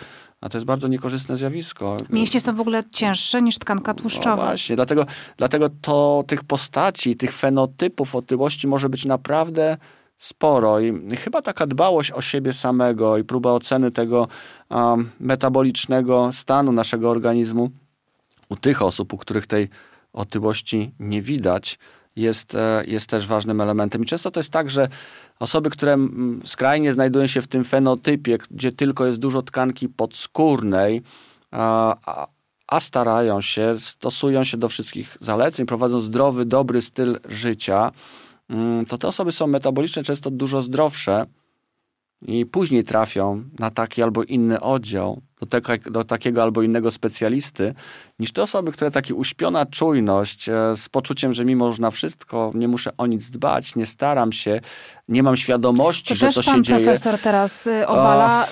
a to jest bardzo niekorzystne zjawisko. Mięśnie są w ogóle cięższe niż tkanka No tłuszczowa. właśnie, dlatego, dlatego to tych postaci, tych fenotypów otyłości może być naprawdę sporo i chyba taka dbałość o siebie samego i próba oceny tego um, metabolicznego stanu naszego organizmu u tych osób, u których tej otyłości nie widać, jest, e, jest też ważnym elementem. I często to jest tak, że osoby, które skrajnie znajdują się w tym fenotypie, gdzie tylko jest dużo tkanki podskórnej, a, a, a starają się, stosują się do wszystkich zaleceń, prowadzą zdrowy, dobry styl życia, mm, to te osoby są metabolicznie często dużo zdrowsze i później trafią na taki albo inny oddział, do, te, do takiego albo innego specjalisty, niż te osoby, które takie uśpiona czujność e, z poczuciem, że mimo że na wszystko nie muszę o nic dbać, nie staram się, nie mam świadomości, To że też to pan się dzieje. profesor teraz y, obala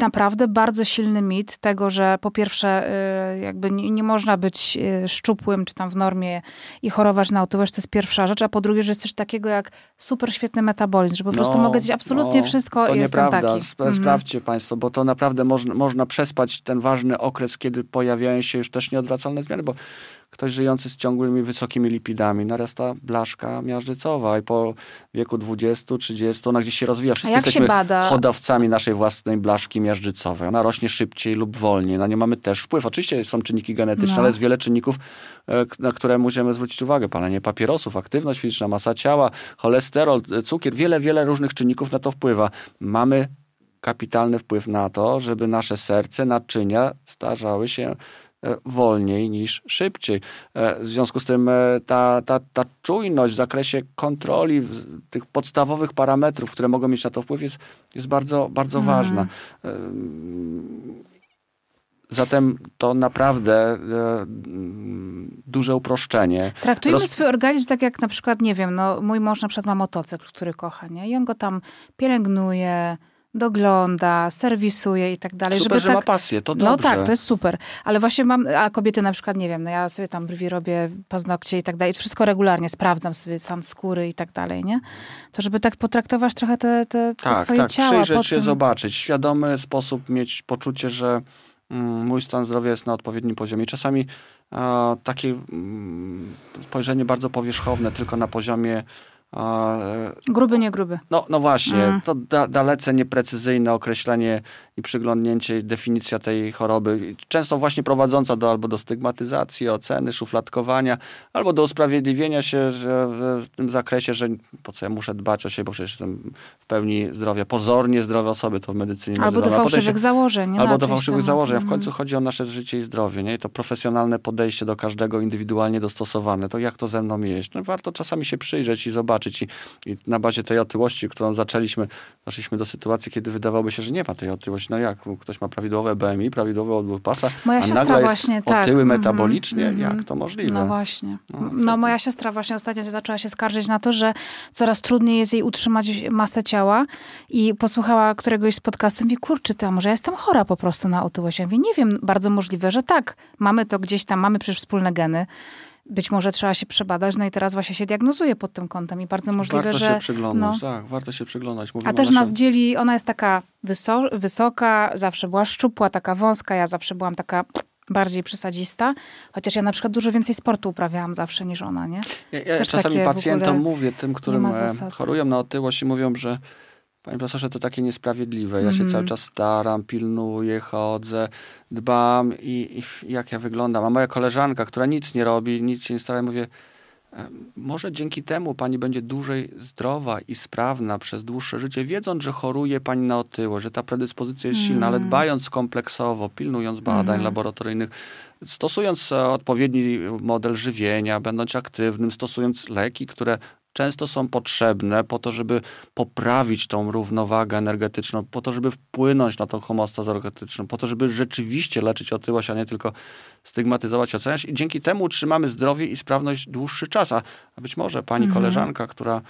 naprawdę bardzo silny mit tego, że po pierwsze y, jakby nie, nie można być y, szczupłym czy tam w normie i chorować na otyłość, to jest pierwsza rzecz, a po drugie, że jest coś takiego jak super świetny metabolizm, że po prostu mogę zjeść absolutnie no, wszystko to i jestem nieprawda. taki. Sp- Sprawdźcie państwo, bo to naprawdę można, można przespać ten ważny okres, kiedy pojawiają się już też nieodwracalne zmiany, bo ktoś żyjący z ciągłymi wysokimi lipidami narasta blaszka miażdżycowa i po wieku 20-30 ona gdzieś się rozwija. Wszyscy jak się jesteśmy bada? hodowcami naszej własnej blaszki miażdżycowej. Ona rośnie szybciej lub wolniej. Na nią mamy też wpływ. Oczywiście są czynniki genetyczne, No. ale jest wiele czynników, e, na które musimy zwrócić uwagę. Palenie papierosów, aktywność fizyczna, masa ciała, cholesterol, e, cukier. Wiele, wiele różnych czynników na to wpływa. Mamy kapitalny wpływ na to, żeby nasze serce, naczynia starzały się e, wolniej niż szybciej. E, W związku z tym e, ta, ta, ta czujność w zakresie kontroli tych podstawowych parametrów, które mogą mieć na to wpływ, jest, jest bardzo, bardzo Mhm. ważna. Em, Zatem to naprawdę duże uproszczenie. Traktujmy Roz- swój organizm tak jak na przykład, nie wiem, no mój mąż na przykład ma motocykl, który kocha, nie? I on go tam pielęgnuje, dogląda, serwisuje i tak dalej. Super, żeby że tak... ma pasję, to No dobrze. tak, to jest super. Ale właśnie mam, a kobiety na przykład, nie wiem, no ja sobie tam brwi robię, paznokcie i tak dalej. Wszystko regularnie sprawdzam sobie stan skóry i tak dalej, nie? To żeby tak potraktować trochę te, te, te Tak, swoje tak, ciała. przyjrzeć po się, tym. zobaczyć. Świadomy sposób mieć poczucie, że mm, mój stan zdrowia jest na odpowiednim poziomie. Czasami a, takie mm, spojrzenie bardzo powierzchowne, tylko na poziomie Gruby, nie gruby. no, no właśnie, Mm. to da, dalece nieprecyzyjne określenie i przyglądnięcie, definicja tej choroby, często właśnie prowadząca do albo do stygmatyzacji, oceny, szufladkowania, albo do usprawiedliwienia się w tym zakresie, że po co ja muszę dbać o siebie, bo przecież jestem w pełni zdrowia. Pozornie zdrowe osoby to w medycynie Albo do fałszywych się- założeń. Nie? Albo do fałszywych temat. założeń. A w Mhm. końcu chodzi o nasze życie i zdrowie. Nie? I to profesjonalne podejście do każdego indywidualnie dostosowane. To jak to ze mną jeść? No, warto czasami się przyjrzeć i zobaczyć. I, I na bazie tej otyłości, którą zaczęliśmy, doszliśmy do sytuacji, kiedy wydawałoby się, że nie ma tej otyłości. No jak? Ktoś ma prawidłowe BMI, prawidłowy odwrót pasa, Moja a siostra nagle właśnie, jest tak. otyły Mhm, metabolicznie? mhm. Jak to możliwe? No właśnie. No, No, moja siostra właśnie ostatnio zaczęła się skarżyć na to, że coraz trudniej jest jej utrzymać masę ciała i posłuchała któregoś z podcastów i kurczę, ty, a może ja jestem chora po prostu na otyłość? Ja mówię, nie wiem, bardzo możliwe, że tak. Mamy to gdzieś tam, mamy przecież wspólne geny. Być może trzeba się przebadać, no i teraz właśnie się diagnozuje pod tym kątem i bardzo możliwe, warto że... się przyglądać, no, tak, warto się przyglądać. a też nas dzieli, ona jest taka wyso wysoka, zawsze była szczupła, taka wąska, ja zawsze byłam taka bardziej przesadzista, chociaż ja na przykład dużo więcej sportu uprawiałam zawsze niż ona, nie? Ja, ja czasami pacjentom mówię, tym, którym e, chorują na otyłość i mówią, że Panie profesorze, to takie niesprawiedliwe. Ja się mm. cały czas staram, pilnuję, chodzę, dbam i, i, jak ja wyglądam. A moja koleżanka, która nic nie robi, nic się nie stara, mówię, e, może dzięki temu pani będzie dłużej zdrowa i sprawna przez dłuższe życie, wiedząc, że choruje pani na otyłość, że ta predyspozycja jest mm. silna, ale mm. dbając kompleksowo, pilnując badań mm. laboratoryjnych, stosując e, odpowiedni model żywienia, będąc aktywnym, stosując leki, które często są potrzebne po to, żeby poprawić tą równowagę energetyczną, po to, żeby wpłynąć na tą homostazę energetyczną, po to, żeby rzeczywiście leczyć otyłość, a nie tylko stygmatyzować, oceniać. I dzięki temu utrzymamy zdrowie i sprawność dłuższy czas. A być może pani mhm. koleżanka, która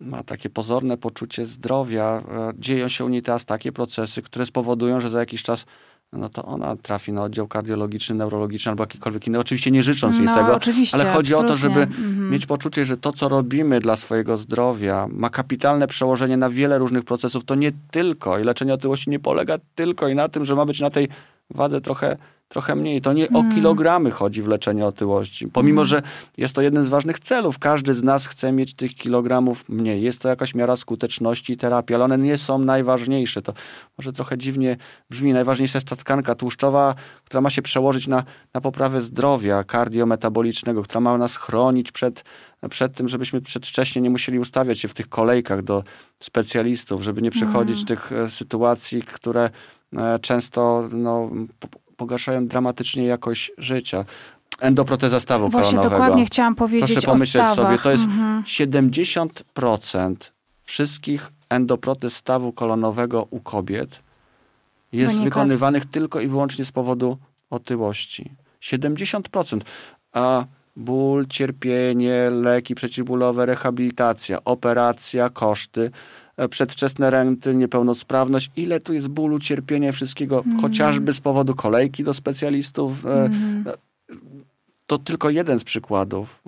ma takie pozorne poczucie zdrowia, e, dzieją się u niej teraz takie procesy, które spowodują, że za jakiś czas no to ona trafi na oddział kardiologiczny, neurologiczny albo jakikolwiek inny. Oczywiście nie życząc no, jej tego, ale chodzi absolutnie. o to, żeby mhm. mieć poczucie, że to, co robimy dla swojego zdrowia, ma kapitalne przełożenie na wiele różnych procesów. To nie tylko, i leczenie otyłości nie polega tylko i na tym, że ma być na tej wadze trochę trochę mniej. To nie o kilogramy chodzi w leczeniu otyłości. Pomimo, mm. że jest to jeden z ważnych celów. Każdy z nas chce mieć tych kilogramów mniej. Jest to jakaś miara skuteczności terapii, ale one nie są najważniejsze. To może trochę dziwnie brzmi. Najważniejsza jest ta tkanka tłuszczowa, która ma się przełożyć na, na poprawę zdrowia kardiometabolicznego, która ma nas chronić przed, przed tym, żebyśmy przedwcześnie nie musieli ustawiać się w tych kolejkach do specjalistów, żeby nie przechodzić mm. tych e, sytuacji, które często no, pogarszają dramatycznie jakość życia. Endoproteza stawu Właśnie kolonowego. dokładnie chciałam powiedzieć Proszę pomyśleć sobie, to jest mhm. 70% wszystkich endoprotez stawu kolonowego u kobiet jest Wynika wykonywanych z... tylko i wyłącznie z powodu otyłości. 70%. A ból, cierpienie, leki przeciwbólowe, rehabilitacja, operacja, koszty, e, przedwczesne renty, niepełnosprawność. Ile tu jest bólu, cierpienia, wszystkiego, mm. chociażby z powodu kolejki do specjalistów. Mm to tylko jeden z przykładów.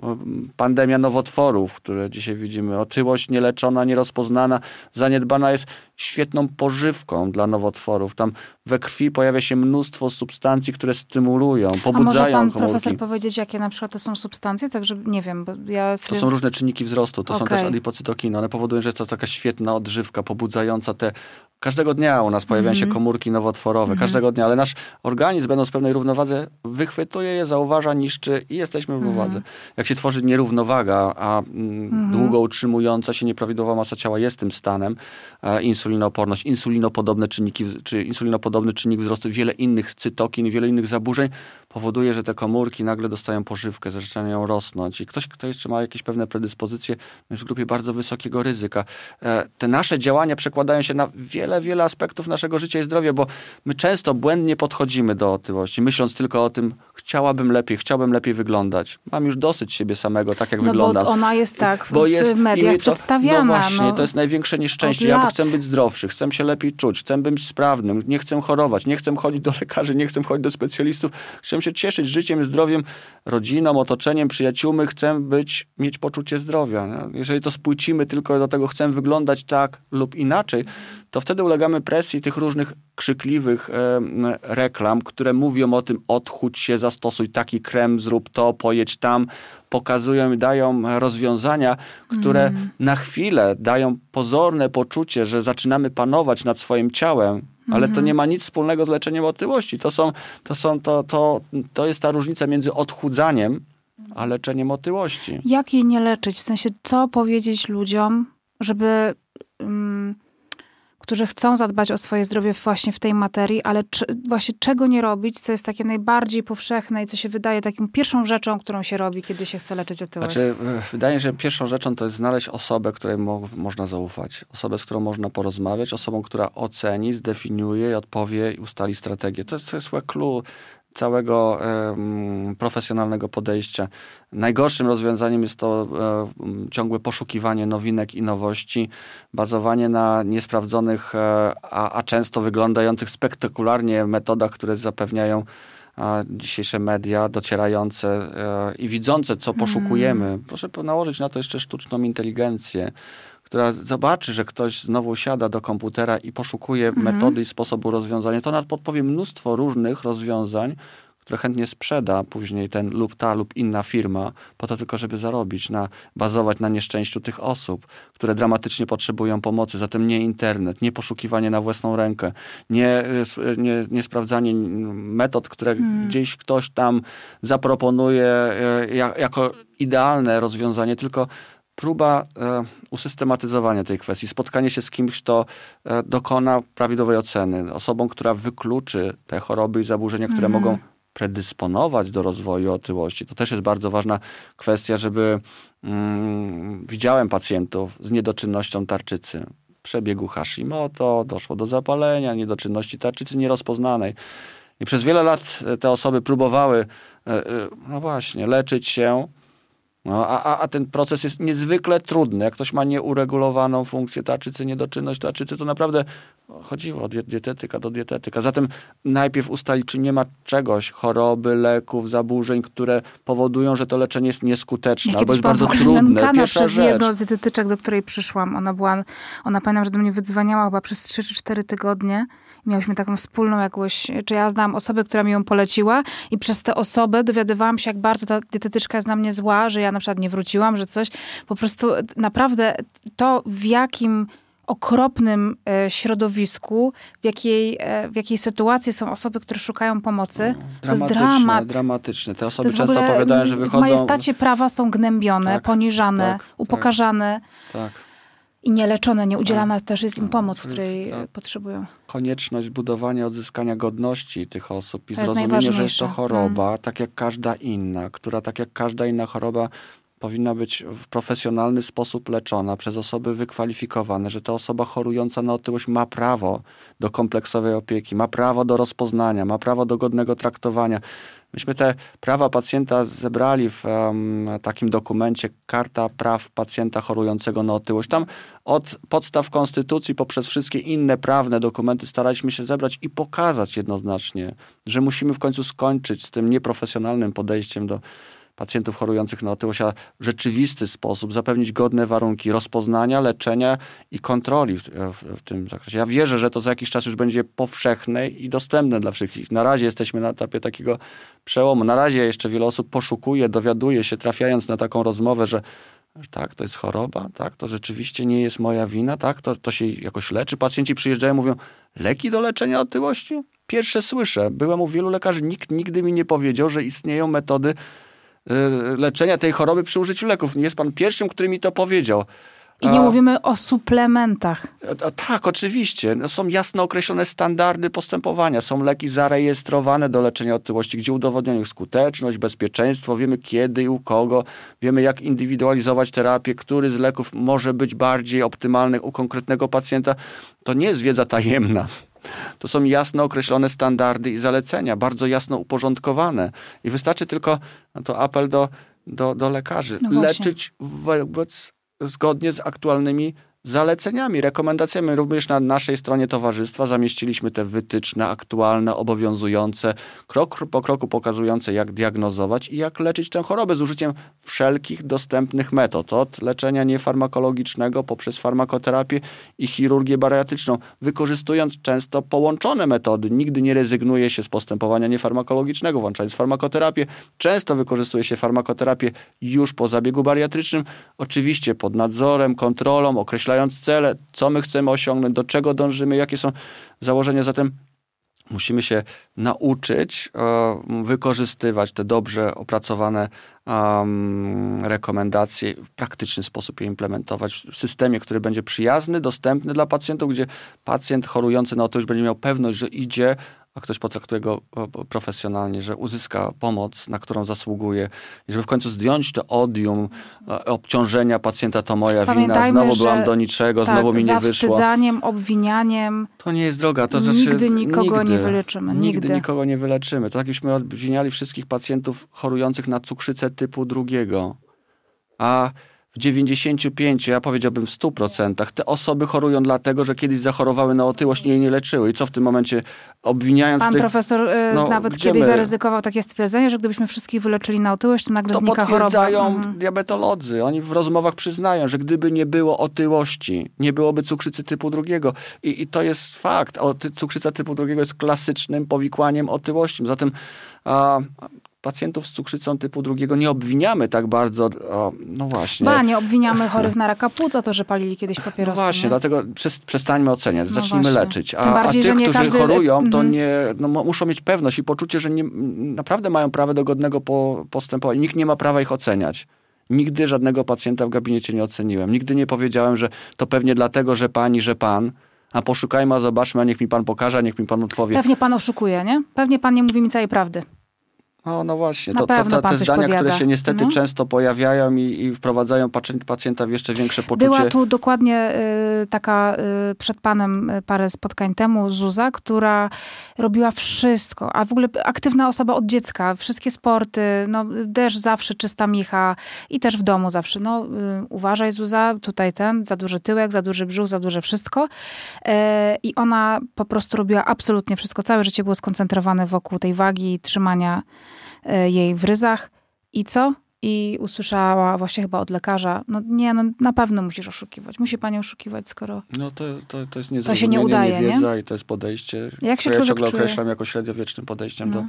Pandemia nowotworów, które dzisiaj widzimy. Otyłość nieleczona, nierozpoznana, zaniedbana jest świetną pożywką dla nowotworów. Tam we krwi pojawia się mnóstwo substancji, które stymulują, pobudzają A może pan komórki. profesor powiedzieć, jakie na przykład to są substancje? Tak, że nie wiem, bo ja sobie... To są różne czynniki wzrostu, to okay. są też adipocytokiny. One powodują, że jest to taka świetna odżywka, pobudzająca te... Każdego dnia u nas pojawiają mm -hmm. się mhm. komórki nowotworowe, mm -hmm. każdego dnia, ale nasz organizm, będąc w pewnej równowadze, wychwytuje je, zauważa, niszczy i jesteśmy w równowadze. Mm -hmm. Jak się tworzy nierównowaga, a mm, mhm. długo utrzymująca się nieprawidłowa masa ciała jest tym stanem, e, insulinooporność, insulinopodobne czynniki, czy insulinopodobny czynnik wzrostu, wiele innych cytokin, wiele innych zaburzeń powoduje, że te komórki nagle dostają pożywkę, zaczynają rosnąć. I ktoś, kto jeszcze ma jakieś pewne predyspozycje, jest w grupie bardzo wysokiego ryzyka. E, te nasze działania przekładają się na wiele, wiele aspektów naszego życia i zdrowia, bo my często błędnie podchodzimy do otyłości, myśląc tylko o tym, chciałabym lepiej, chciałbym lepiej wyglądać. Mam już dosyć siebie samego, tak jak no wyglądam. Bo ona jest tak bo w jest, mediach to, przedstawiana. No właśnie, no, to jest największe nieszczęście. Ja chcę być zdrowszy, chcę się lepiej czuć, chcę być sprawnym, nie chcę chorować, nie chcę chodzić do lekarzy, nie chcę chodzić do specjalistów, chcę się cieszyć życiem, zdrowiem, rodziną, otoczeniem, przyjaciółmi, chcę być, mieć poczucie zdrowia. Jeżeli to spłycimy tylko do tego, chcę wyglądać tak lub inaczej, to wtedy ulegamy presji tych różnych krzykliwych reklam, które mówią o tym, odchudź się, zastosuj taki krem, zrób to, pojedź tam, pokazują i dają rozwiązania, które mm. na chwilę dają pozorne poczucie, że zaczynamy panować nad swoim ciałem, ale to mhm. nie ma nic wspólnego z leczeniem otyłości. To, są, to, są, to, to, to jest ta różnica między odchudzaniem a leczeniem otyłości. Jak jej nie leczyć? W sensie, co powiedzieć ludziom, żeby... Um którzy chcą zadbać o swoje zdrowie właśnie w tej materii, ale czy, właśnie czego nie robić, co jest takie najbardziej powszechne i co się wydaje taką pierwszą rzeczą, którą się robi, kiedy się chce leczyć otyłość? Znaczy, e, wydaje się, że pierwszą rzeczą to jest znaleźć osobę, której mo można zaufać. Osobę, z którą można porozmawiać, osobą, która oceni, zdefiniuje, odpowie i ustali strategię. To jest, to jest clue całego profesjonalnego podejścia. Najgorszym rozwiązaniem jest to e, ciągłe poszukiwanie nowinek i nowości, bazowanie na niesprawdzonych, e, a, a często wyglądających spektakularnie metodach, które zapewniają dzisiejsze media docierające e, i widzące, co poszukujemy. Mm. Proszę nałożyć na to jeszcze sztuczną inteligencję, która zobaczy, że ktoś znowu siada do komputera i poszukuje mm. metody i sposobu rozwiązania, to nawet podpowie mnóstwo różnych rozwiązań, które chętnie sprzeda później ten lub ta lub inna firma, po to tylko, żeby zarobić, na, bazować na nieszczęściu tych osób, które dramatycznie potrzebują pomocy. Zatem nie internet, nie poszukiwanie na własną rękę, nie, nie, nie sprawdzanie metod, które hmm. gdzieś ktoś tam zaproponuje e, jako idealne rozwiązanie, tylko próba e, usystematyzowania tej kwestii, spotkanie się z kimś, kto e, dokona prawidłowej oceny, osobą, która wykluczy te choroby i zaburzenia, które mm. mogą predysponować do rozwoju otyłości. To też jest bardzo ważna kwestia, żeby mm, widziałem pacjentów z niedoczynnością tarczycy. Przebiegu Hashimoto, doszło do zapalenia, niedoczynności tarczycy nierozpoznanej. I przez wiele lat te osoby próbowały, e, e, no właśnie, leczyć się, no, a, a ten proces jest niezwykle trudny. Jak ktoś ma nieuregulowaną funkcję tarczycy, niedoczynność tarczycy, to naprawdę chodziło od dietetyka do dietetyka. Zatem najpierw ustalić, czy nie ma czegoś, choroby, leków, zaburzeń, które powodują, że to leczenie jest nieskuteczne, albo jest bardzo trudne. Pierwsza przez rzecz. jedną z dietetyczek, do której przyszłam. Ona była, ona pamiętam, że do mnie wydzwaniała chyba przez 3 czy 4 tygodnie miałyśmy taką wspólną jakąś, czy ja znałam osobę, która mi ją poleciła i przez tę osobę dowiadywałam się, jak bardzo ta dietetyczka jest na mnie zła, że ja na przykład nie wróciłam, że coś. Po prostu naprawdę to, w jakim okropnym e, środowisku, w jakiej, e, w jakiej sytuacji są osoby, które szukają pomocy. To jest dramat. Dramatyczne. Te osoby często opowiadają, że wychodzą... W majestacie prawa są gnębione, tak, poniżane, tak, tak. upokarzane. tak i nieleczone, nieudzielana tak. też jest im pomoc, której tak. potrzebują. Konieczność budowania, odzyskania godności tych osób i to zrozumienie, że jest to choroba, hmm. tak jak każda inna, która tak jak każda inna choroba powinna być w profesjonalny sposób leczona przez osoby wykwalifikowane, że ta osoba chorująca na otyłość ma prawo do kompleksowej opieki, ma prawo do rozpoznania, ma prawo do godnego traktowania. Myśmy te prawa pacjenta zebrali w um, takim dokumencie Karta Praw Pacjenta Chorującego na Otyłość. Tam od podstaw konstytucji poprzez wszystkie inne prawne dokumenty staraliśmy się zebrać i pokazać jednoznacznie, że musimy w końcu skończyć z tym nieprofesjonalnym podejściem do pacjentów chorujących na otyłość, a rzeczywisty sposób zapewnić godne warunki rozpoznania, leczenia i kontroli w, w, w, tym zakresie. Ja wierzę, że to za jakiś czas już będzie powszechne i dostępne dla wszystkich. Na razie jesteśmy na etapie takiego przełomu. Na razie jeszcze wiele osób poszukuje, dowiaduje się, trafiając na taką rozmowę, że tak, to jest choroba, tak, to rzeczywiście nie jest moja wina, tak, to, to się jakoś leczy. Pacjenci przyjeżdżają, mówią, leki do leczenia otyłości? Pierwsze słyszę. Byłem u wielu lekarzy, nikt nigdy mi nie powiedział, że istnieją metody leczenia tej choroby przy użyciu leków. Jest pan pierwszym, który mi to powiedział. I nie mówimy o suplementach. A, a, tak, oczywiście. No, są jasno określone standardy postępowania. Są leki zarejestrowane do leczenia otyłości, gdzie udowodniono ich skuteczność, bezpieczeństwo. Wiemy kiedy i u kogo. Wiemy jak indywidualizować terapię, który z leków może być bardziej optymalny u konkretnego pacjenta. To nie jest wiedza tajemna. To są jasno określone standardy i zalecenia, bardzo jasno uporządkowane. I wystarczy tylko, no to apel do, do, do lekarzy, no leczyć wobec, zgodnie z aktualnymi zaleceniami, rekomendacjami. Również na naszej stronie towarzystwa zamieściliśmy te wytyczne aktualne, obowiązujące, krok po kroku pokazujące, jak diagnozować i jak leczyć tę chorobę z użyciem wszelkich dostępnych metod. Od leczenia niefarmakologicznego poprzez farmakoterapię i chirurgię bariatryczną, wykorzystując często połączone metody. Nigdy nie rezygnuje się z postępowania niefarmakologicznego, włączając farmakoterapię. Często wykorzystuje się farmakoterapię już po zabiegu bariatrycznym, oczywiście pod nadzorem, kontrolą, określając określając cele, co my chcemy osiągnąć, do czego dążymy, jakie są założenia. Zatem musimy się nauczyć e, wykorzystywać te dobrze opracowane rekomendacje, w praktyczny sposób je implementować w systemie, który będzie przyjazny, dostępny dla pacjentów, gdzie pacjent chorujący na otyłość będzie miał pewność, że idzie a ktoś potraktuje go profesjonalnie, że uzyska pomoc, na którą zasługuje i żeby w końcu zdjąć to odium e, obciążenia pacjenta, to moja Pamiętajmy, wina, znowu byłam do niczego, tak, znowu mi nie wyszło. zawstydzeniem, obwinianiem. To nie jest droga. To nigdy znaczy, nikogo nigdy, nie wyleczymy. Nigdy. nigdy nikogo nie wyleczymy. To jakbyśmy obwiniali wszystkich pacjentów chorujących na cukrzycę typu drugiego. A w 95, ja powiedziałbym w 100%, te osoby chorują dlatego, że kiedyś zachorowały na otyłość i jej nie leczyły. I co w tym momencie obwiniając Pan tych... profesor y, no, nawet kiedyś my? zaryzykował takie stwierdzenie, że gdybyśmy wszystkich wyleczyli na otyłość, to nagle To znika choroba. potwierdzają Mhm. diabetolodzy. Oni w rozmowach przyznają, że gdyby nie było otyłości, nie byłoby cukrzycy typu drugiego. I, i to jest fakt. O, ty, cukrzyca typu drugiego jest klasycznym powikłaniem otyłości. Zatem a, pacjentów z cukrzycą typu drugiego nie obwiniamy tak bardzo. O, no właśnie. Ba, nie obwiniamy chorych na raka płuc o to, że palili kiedyś No papierosy. właśnie, nie? dlatego przes- przestańmy oceniać, No zacznijmy właśnie. leczyć. A, bardziej, a tych, którzy każdy- chorują, to Mhm. nie, no, muszą mieć pewność i poczucie, że nie, naprawdę mają prawo do godnego po, postępowania. Nikt nie ma prawa ich oceniać. Nigdy żadnego pacjenta w gabinecie nie oceniłem. Nigdy nie powiedziałem, że to pewnie dlatego, że pani, że pan. A poszukajmy, a zobaczmy, a niech mi pan pokaże, a niech mi pan odpowie. Pewnie pan oszukuje, nie? Pewnie pan nie mówi mi całej prawdy. No, no właśnie, to, to, te zdania, które się niestety No. często pojawiają i, i wprowadzają pacjent- pacjenta w jeszcze większe poczucie. Była tu dokładnie y, taka y, przed panem y, parę spotkań temu Zuza, która robiła wszystko, a w ogóle aktywna osoba od dziecka, wszystkie sporty, no też zawsze czysta micha i też w domu zawsze, no y, uważaj Zuza, tutaj ten, za duży tyłek, za duży brzuch, za duże wszystko. E, I ona po prostu robiła absolutnie wszystko, całe życie było skoncentrowane wokół tej wagi i trzymania jej w ryzach. I co? I usłyszała właśnie chyba od lekarza, no nie, no na pewno musisz oszukiwać. Musi pani oszukiwać, skoro... No to, to, to jest się niezrozumienie, nie udaje, nie? niewiedza i to jest podejście, Jak się które ja ciągle czuje? określam jako średniowiecznym podejściem No. do,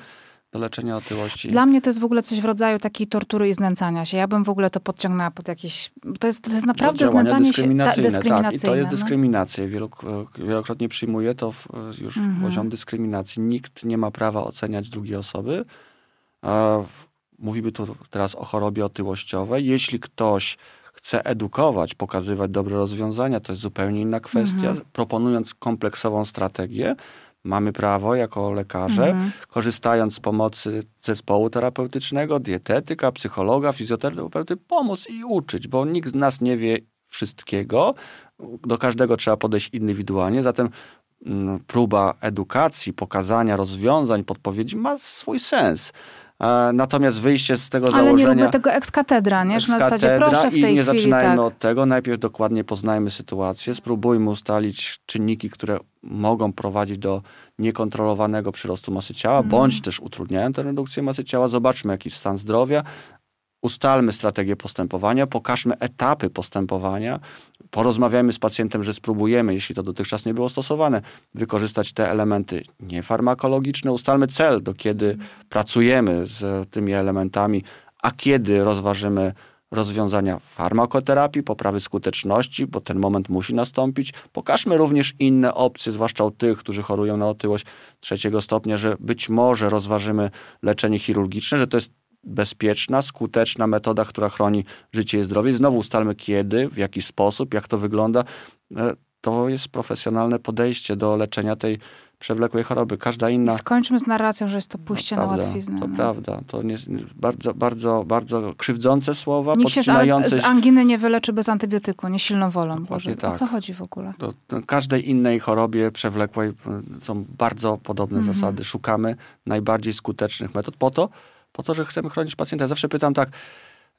do leczenia otyłości. Dla mnie to jest w ogóle coś w rodzaju takiej tortury i znęcania się. Ja bym w ogóle to podciągnęła pod jakieś... To jest, to jest naprawdę znęcanie się... dyskryminacyjne, dyskryminacyjne. tak. I to jest no. dyskryminacja. Wielok- wielokrotnie przyjmuję to w, już Mhm. poziom dyskryminacji. Nikt nie ma prawa oceniać drugiej osoby. Mówimy tu teraz o chorobie otyłościowej. Jeśli ktoś chce edukować, pokazywać dobre rozwiązania, to jest zupełnie inna kwestia. Mhm. Proponując kompleksową strategię, mamy prawo jako lekarze, Mhm. korzystając z pomocy zespołu terapeutycznego, dietetyka, psychologa, fizjoterapeuty, pomóc i uczyć, bo nikt z nas nie wie wszystkiego. Do każdego trzeba podejść indywidualnie, zatem mm, próba edukacji, pokazania rozwiązań, podpowiedzi ma swój sens. E, Natomiast wyjście z tego Ale nie założenia... róbmy tego ekskatedra, nie? Że na zasadzie proszę w i tej nie chwili zaczynajmy tak. od tego. Najpierw dokładnie poznajmy sytuację, spróbujmy ustalić czynniki, które mogą prowadzić do niekontrolowanego przyrostu masy ciała, Mhm. bądź też utrudniają tę redukcję masy ciała. Zobaczmy jaki jest stan zdrowia, ustalmy strategię postępowania, pokażmy etapy postępowania, porozmawiajmy z pacjentem, że spróbujemy, jeśli to dotychczas nie było stosowane, wykorzystać te elementy niefarmakologiczne, ustalmy cel, do kiedy pracujemy z tymi elementami, a kiedy rozważymy rozwiązania farmakoterapii, poprawy skuteczności, bo ten moment musi nastąpić. Pokażmy również inne opcje, zwłaszcza u tych, którzy chorują na otyłość trzeciego stopnia, że być może rozważymy leczenie chirurgiczne, że to jest bezpieczna, skuteczna metoda, która chroni życie i zdrowie. I znowu ustalmy kiedy, w jaki sposób, jak to wygląda. E, To jest profesjonalne podejście do leczenia tej przewlekłej choroby. Każda inna... Skończmy z narracją, że jest to pójście na prawda, łatwiznę. To no. prawda. To nie, bardzo, bardzo, bardzo krzywdzące słowa, Nikt się z, podcinające z anginy nie wyleczy bez antybiotyku, nie silną wolą. Boże, O tak. co chodzi w ogóle? Do, do każdej innej chorobie przewlekłej y, są bardzo podobne Mhm. zasady. Szukamy najbardziej skutecznych metod po to, po to, że chcemy chronić pacjenta. Zawsze pytam tak,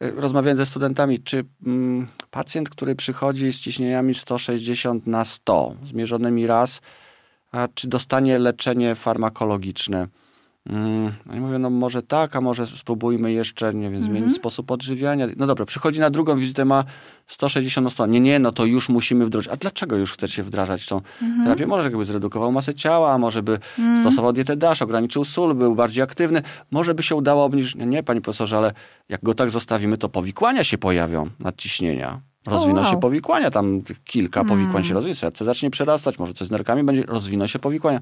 y, rozmawiając ze studentami, czy mm, pacjent, który przychodzi z ciśnieniami 160 na 100, zmierzonymi raz, a czy dostanie leczenie farmakologiczne? Mm, no i mówię, no może tak, a może spróbujmy jeszcze, nie wiem, zmienić sposób odżywiania. No dobra, przychodzi na drugą wizytę, ma 160 na 100. Nie, nie, no to już musimy wdrożyć. A dlaczego już chcecie wdrażać tą terapię? Może jakby zredukował masę ciała, może by stosował dietę DASH, ograniczył sól, był bardziej aktywny. Może by się udało obniżyć. Nie, nie, panie profesorze, ale jak go tak zostawimy, to powikłania się pojawią nadciśnienia. Rozwiną wow. się powikłania, tam kilka powikłań się rozwinie, serce zacznie przerastać, może coś z nerkami będzie, rozwiną się powikłania.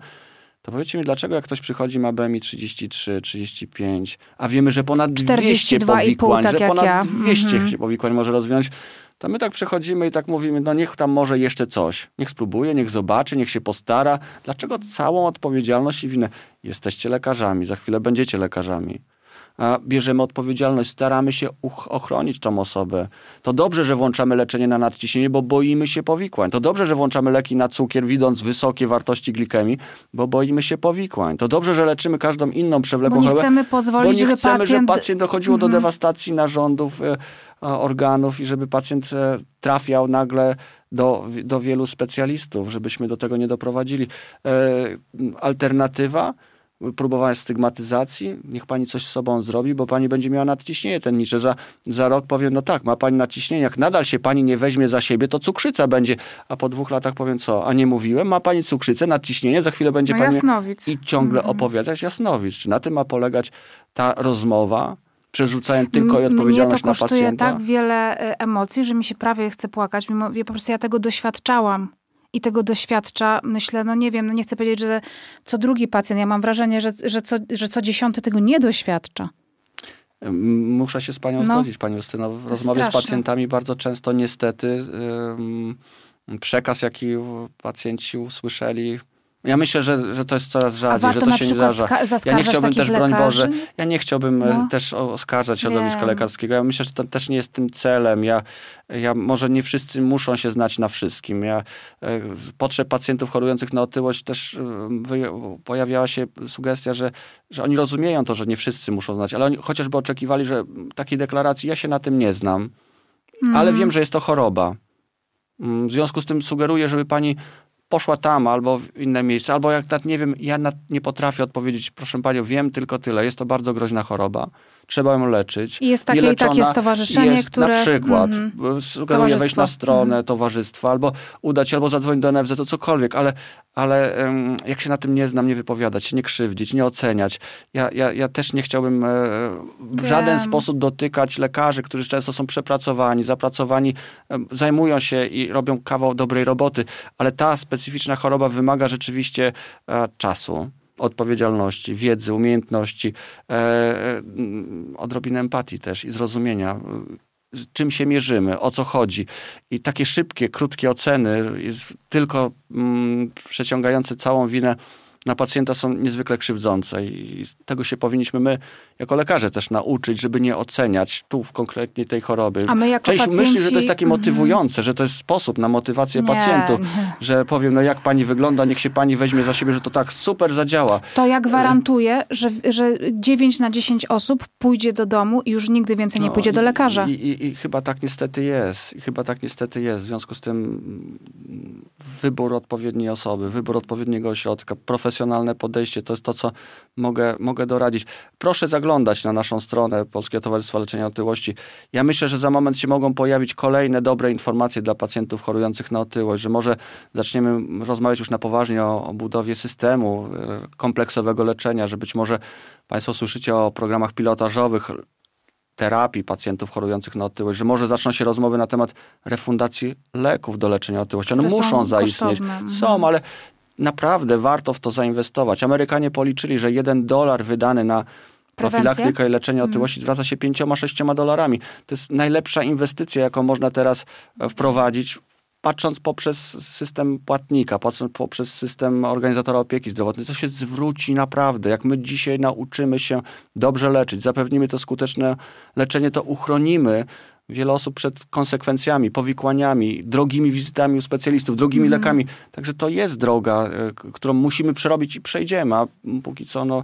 To powiedzcie mi, dlaczego jak ktoś przychodzi, ma BMI 33, 35, a wiemy, że ponad 200 42,5 powikłań, tak że ponad ja. 200 Mhm. powikłań może rozwinąć, to my tak przychodzimy i tak mówimy, no niech tam może jeszcze coś. Niech spróbuje, niech zobaczy, niech się postara. Dlaczego całą odpowiedzialność i winę? Jesteście lekarzami, za chwilę będziecie lekarzami. Bierzemy odpowiedzialność, staramy się ochronić tą osobę. To dobrze, że włączamy leczenie na nadciśnienie, bo boimy się powikłań. To dobrze, że włączamy leki na cukier, widząc wysokie wartości glikemii, bo boimy się powikłań. To dobrze, że leczymy każdą inną przewlekłą chorobę. Bo nie chcemy pozwolić, bo nie żeby chcemy, pacjent... żeby pacjent dochodziło do mhm. dewastacji narządów, e, organów i żeby pacjent e, trafiał nagle do, do wielu specjalistów, żebyśmy do tego nie doprowadzili. E, alternatywa próbowania stygmatyzacji, niech pani coś z sobą zrobi, bo pani będzie miała nadciśnienie tennicze. Za, za rok powiem, no tak, ma pani nadciśnienie, jak nadal się pani nie weźmie za siebie, to cukrzyca będzie. A po dwóch latach powiem, co? A nie mówiłem, ma pani cukrzycę, nadciśnienie, za chwilę będzie no pani... Jasnowic. I ciągle mm. opowiadać jasnowic. Czy na tym ma polegać ta rozmowa? przerzucają tylko i odpowiedzialność na pacjenta. Mnie to kosztuje tak wiele e, emocji, że mi się prawie chce płakać, mimo po prostu ja tego doświadczałam i tego doświadcza, myślę, no nie wiem, no nie chcę powiedzieć, że co drugi pacjent, ja mam wrażenie, że, że, co, że co dziesiąty tego nie doświadcza. Muszę się z panią no, zgodzić, pani Justyno. W rozmowie straszne. z pacjentami bardzo często niestety przekaz, jaki pacjenci usłyszeli, ja myślę, że, że to jest coraz rzadziej, że to się nie zdarza. Ja nie chciałbym też, broń Boże, ja nie chciałbym e, no. też oskarżać środowiska Wiem. lekarskiego. Ja myślę, że to też nie jest tym celem. Ja, ja może nie wszyscy muszą się znać na wszystkim. Ja, e, z potrzeb pacjentów chorujących na otyłość też e, pojawiała się sugestia, że, że oni rozumieją to, że nie wszyscy muszą znać, ale oni chociażby oczekiwali, że takiej deklaracji ja się na tym nie znam, mm. ale wiem, że jest to choroba. Mm, w związku z tym sugeruję, żeby pani poszła tam albo w inne miejsce, albo jak nie wiem, ja nie potrafię odpowiedzieć, proszę panią, wiem tylko tyle, jest to bardzo groźna choroba, trzeba ją leczyć. I jest takie i takie stowarzyszenie, jest, które... Na przykład, mm, sugeruję wejść na stronę mm. towarzystwa, albo udać albo zadzwonić do NFZ, to cokolwiek, ale, ale jak się na tym nie znam, nie wypowiadać, się nie krzywdzić, nie oceniać. Ja, ja, ja też nie chciałbym e, w żaden sposób dotykać lekarzy, którzy często są przepracowani, zapracowani, zajmują się i robią kawał dobrej roboty, ale ta specyficzna choroba wymaga rzeczywiście e, czasu odpowiedzialności, wiedzy, umiejętności, e, e, odrobinę empatii też i zrozumienia, e, czym się mierzymy, o co chodzi. I takie szybkie, krótkie oceny, tylko mm, przeciągające całą winę na pacjenta są niezwykle krzywdzące i tego się powinniśmy my jako lekarze też nauczyć, żeby nie oceniać tu w konkretnie tej choroby. A my jako Część pacjenci... myśli, że to jest takie motywujące, że to jest sposób na motywację nie, pacjentów, że powiem, no jak pani wygląda, niech się pani weźmie za siebie, że to tak super zadziała. To ja gwarantuję, że, że 9 na 10 osób pójdzie do domu i już nigdy więcej nie no, pójdzie do lekarza. I, i, I, chyba tak niestety jest. I chyba tak niestety jest. W związku z tym wybór odpowiedniej osoby, wybór odpowiedniego ośrodka, profesjonalne podejście, to jest to, co mogę, mogę doradzić. Proszę zaglądać na naszą stronę Polskiego Towarzystwa Leczenia Otyłości. Ja myślę, że za moment się mogą pojawić kolejne dobre informacje dla pacjentów chorujących na otyłość, że może zaczniemy rozmawiać już na poważnie o, o budowie systemu e, kompleksowego leczenia, że być może Państwo słyszycie o programach pilotażowych, terapii pacjentów chorujących na otyłość, że może zaczną się rozmowy na temat refundacji leków do leczenia otyłości. One muszą zaistnieć. Kosztowne. Są, ale naprawdę warto w to zainwestować. Amerykanie policzyli, że jeden dolar wydany na profilaktykę i leczenie mhm. otyłości mm. zwraca się pięcioma, sześcioma dolarami. To jest najlepsza inwestycja, jaką można teraz wprowadzić patrząc poprzez system płatnika, patrząc poprzez system organizatora opieki zdrowotnej, to się zwróci naprawdę. Jak my dzisiaj nauczymy się dobrze leczyć, zapewnimy to skuteczne leczenie, to uchronimy wiele osób przed konsekwencjami, powikłaniami, drogimi wizytami u specjalistów, drogimi mm. lekami. Także to jest droga, e, którą musimy przerobić i przejdziemy, a póki co no,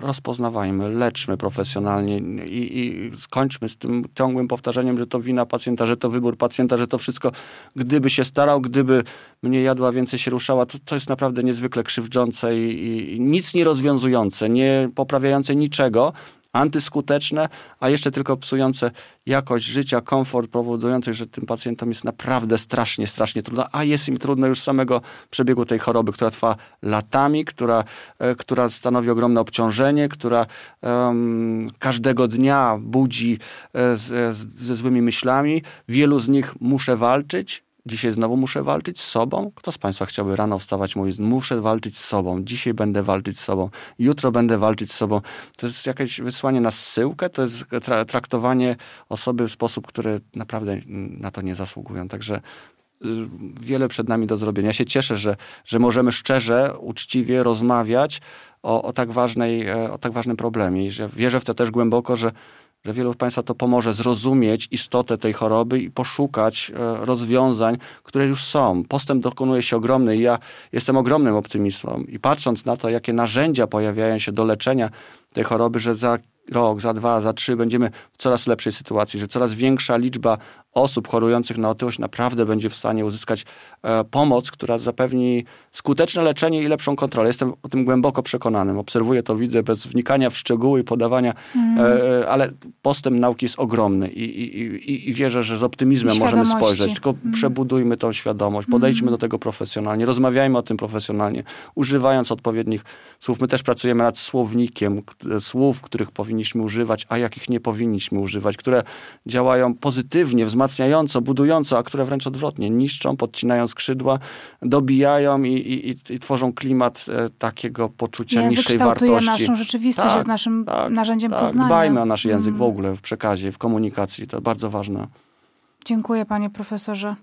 rozpoznawajmy, leczmy profesjonalnie i, i, skończmy z tym ciągłym powtarzeniem, że to wina pacjenta, że to wybór pacjenta, że to wszystko, gdyby się starał, gdyby mnie jadła, więcej się ruszała, to, to jest naprawdę niezwykle krzywdzące i, i nic nie rozwiązujące, nie poprawiające niczego, antyskuteczne, a jeszcze tylko psujące jakość życia, komfort, powodujące, że tym pacjentom jest naprawdę strasznie, strasznie trudno, a jest im trudno już z samego przebiegu tej choroby, która trwa latami, która, e, która stanowi ogromne obciążenie, która um, każdego dnia budzi e, z, z, ze złymi myślami. Wielu z nich muszę walczyć, Dzisiaj znowu muszę walczyć z sobą. Kto z Państwa chciałby rano wstawać, mówić, muszę walczyć z sobą, dzisiaj będę walczyć z sobą, jutro będę walczyć z sobą. To jest jakieś wysłanie na zsyłkę, to jest tra traktowanie osoby w sposób, który naprawdę na to nie zasługują. Także wiele przed nami do zrobienia. Ja się cieszę, że, że możemy szczerze, uczciwie rozmawiać o, o, tak, ważnej, o tak ważnym problemie i że wierzę w to też głęboko, że że wielu Państwa to pomoże zrozumieć istotę tej choroby i poszukać e, rozwiązań, które już są. Postęp dokonuje się ogromny i ja jestem ogromnym optymistą. I patrząc na to, jakie narzędzia pojawiają się do leczenia tej choroby, że za rok, za dwa, za trzy będziemy w coraz lepszej sytuacji, że coraz większa liczba osób chorujących na otyłość naprawdę będzie w stanie uzyskać e, pomoc, która zapewni skuteczne leczenie i lepszą kontrolę. Jestem o tym głęboko przekonanym. Obserwuję to, widzę bez wnikania w szczegóły i podawania, mm. e, ale postęp nauki jest ogromny i, i, i, i wierzę, że z optymizmem możemy spojrzeć. Tylko mm. przebudujmy tą świadomość, podejdźmy mm. do tego profesjonalnie, rozmawiajmy o tym profesjonalnie, używając odpowiednich słów. My też pracujemy nad słownikiem słów, których powinniśmy używać, a jakich nie powinniśmy używać, które działają pozytywnie, wzmacniają wzmacniająco, budująco, a które wręcz odwrotnie niszczą, podcinają skrzydła, dobijają i, i, i tworzą klimat e, takiego poczucia język niższej wartości. Naszą rzeczywistość, tak, jest naszym tak, narzędziem tak. poznania. Dbajmy o nasz język mm. w ogóle w przekazie, w komunikacji. To bardzo ważne. Dziękuję panie profesorze.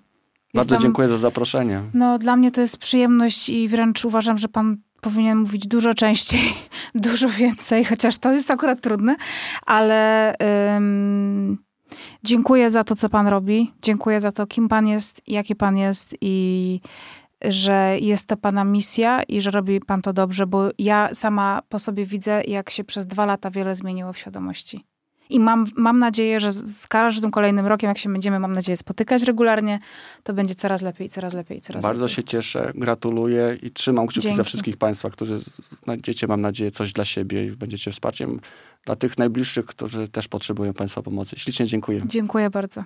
Bardzo dziękuję za zaproszenie. No, dla mnie to jest przyjemność i wręcz uważam, że pan powinien mówić dużo częściej, dużo więcej, chociaż to jest akurat trudne, ale Dziękuję za to, co pan robi. Dziękuję za to, kim pan jest, jaki pan jest i że jest to pana misja i że robi pan to dobrze, bo ja sama po sobie widzę, jak się przez dwa lata wiele zmieniło w świadomości. I mam, mam nadzieję, że z każdym kolejnym rokiem, jak się będziemy, mam nadzieję, spotykać regularnie, to będzie coraz lepiej, coraz lepiej, coraz Bardzo lepiej. się cieszę, gratuluję i trzymam kciuki Dzięki. za wszystkich Państwa, którzy znajdziecie, mam nadzieję, coś dla siebie i będziecie wsparciem dla tych najbliższych, którzy też potrzebują Państwa pomocy. Ślicznie dziękuję. Dziękuję bardzo.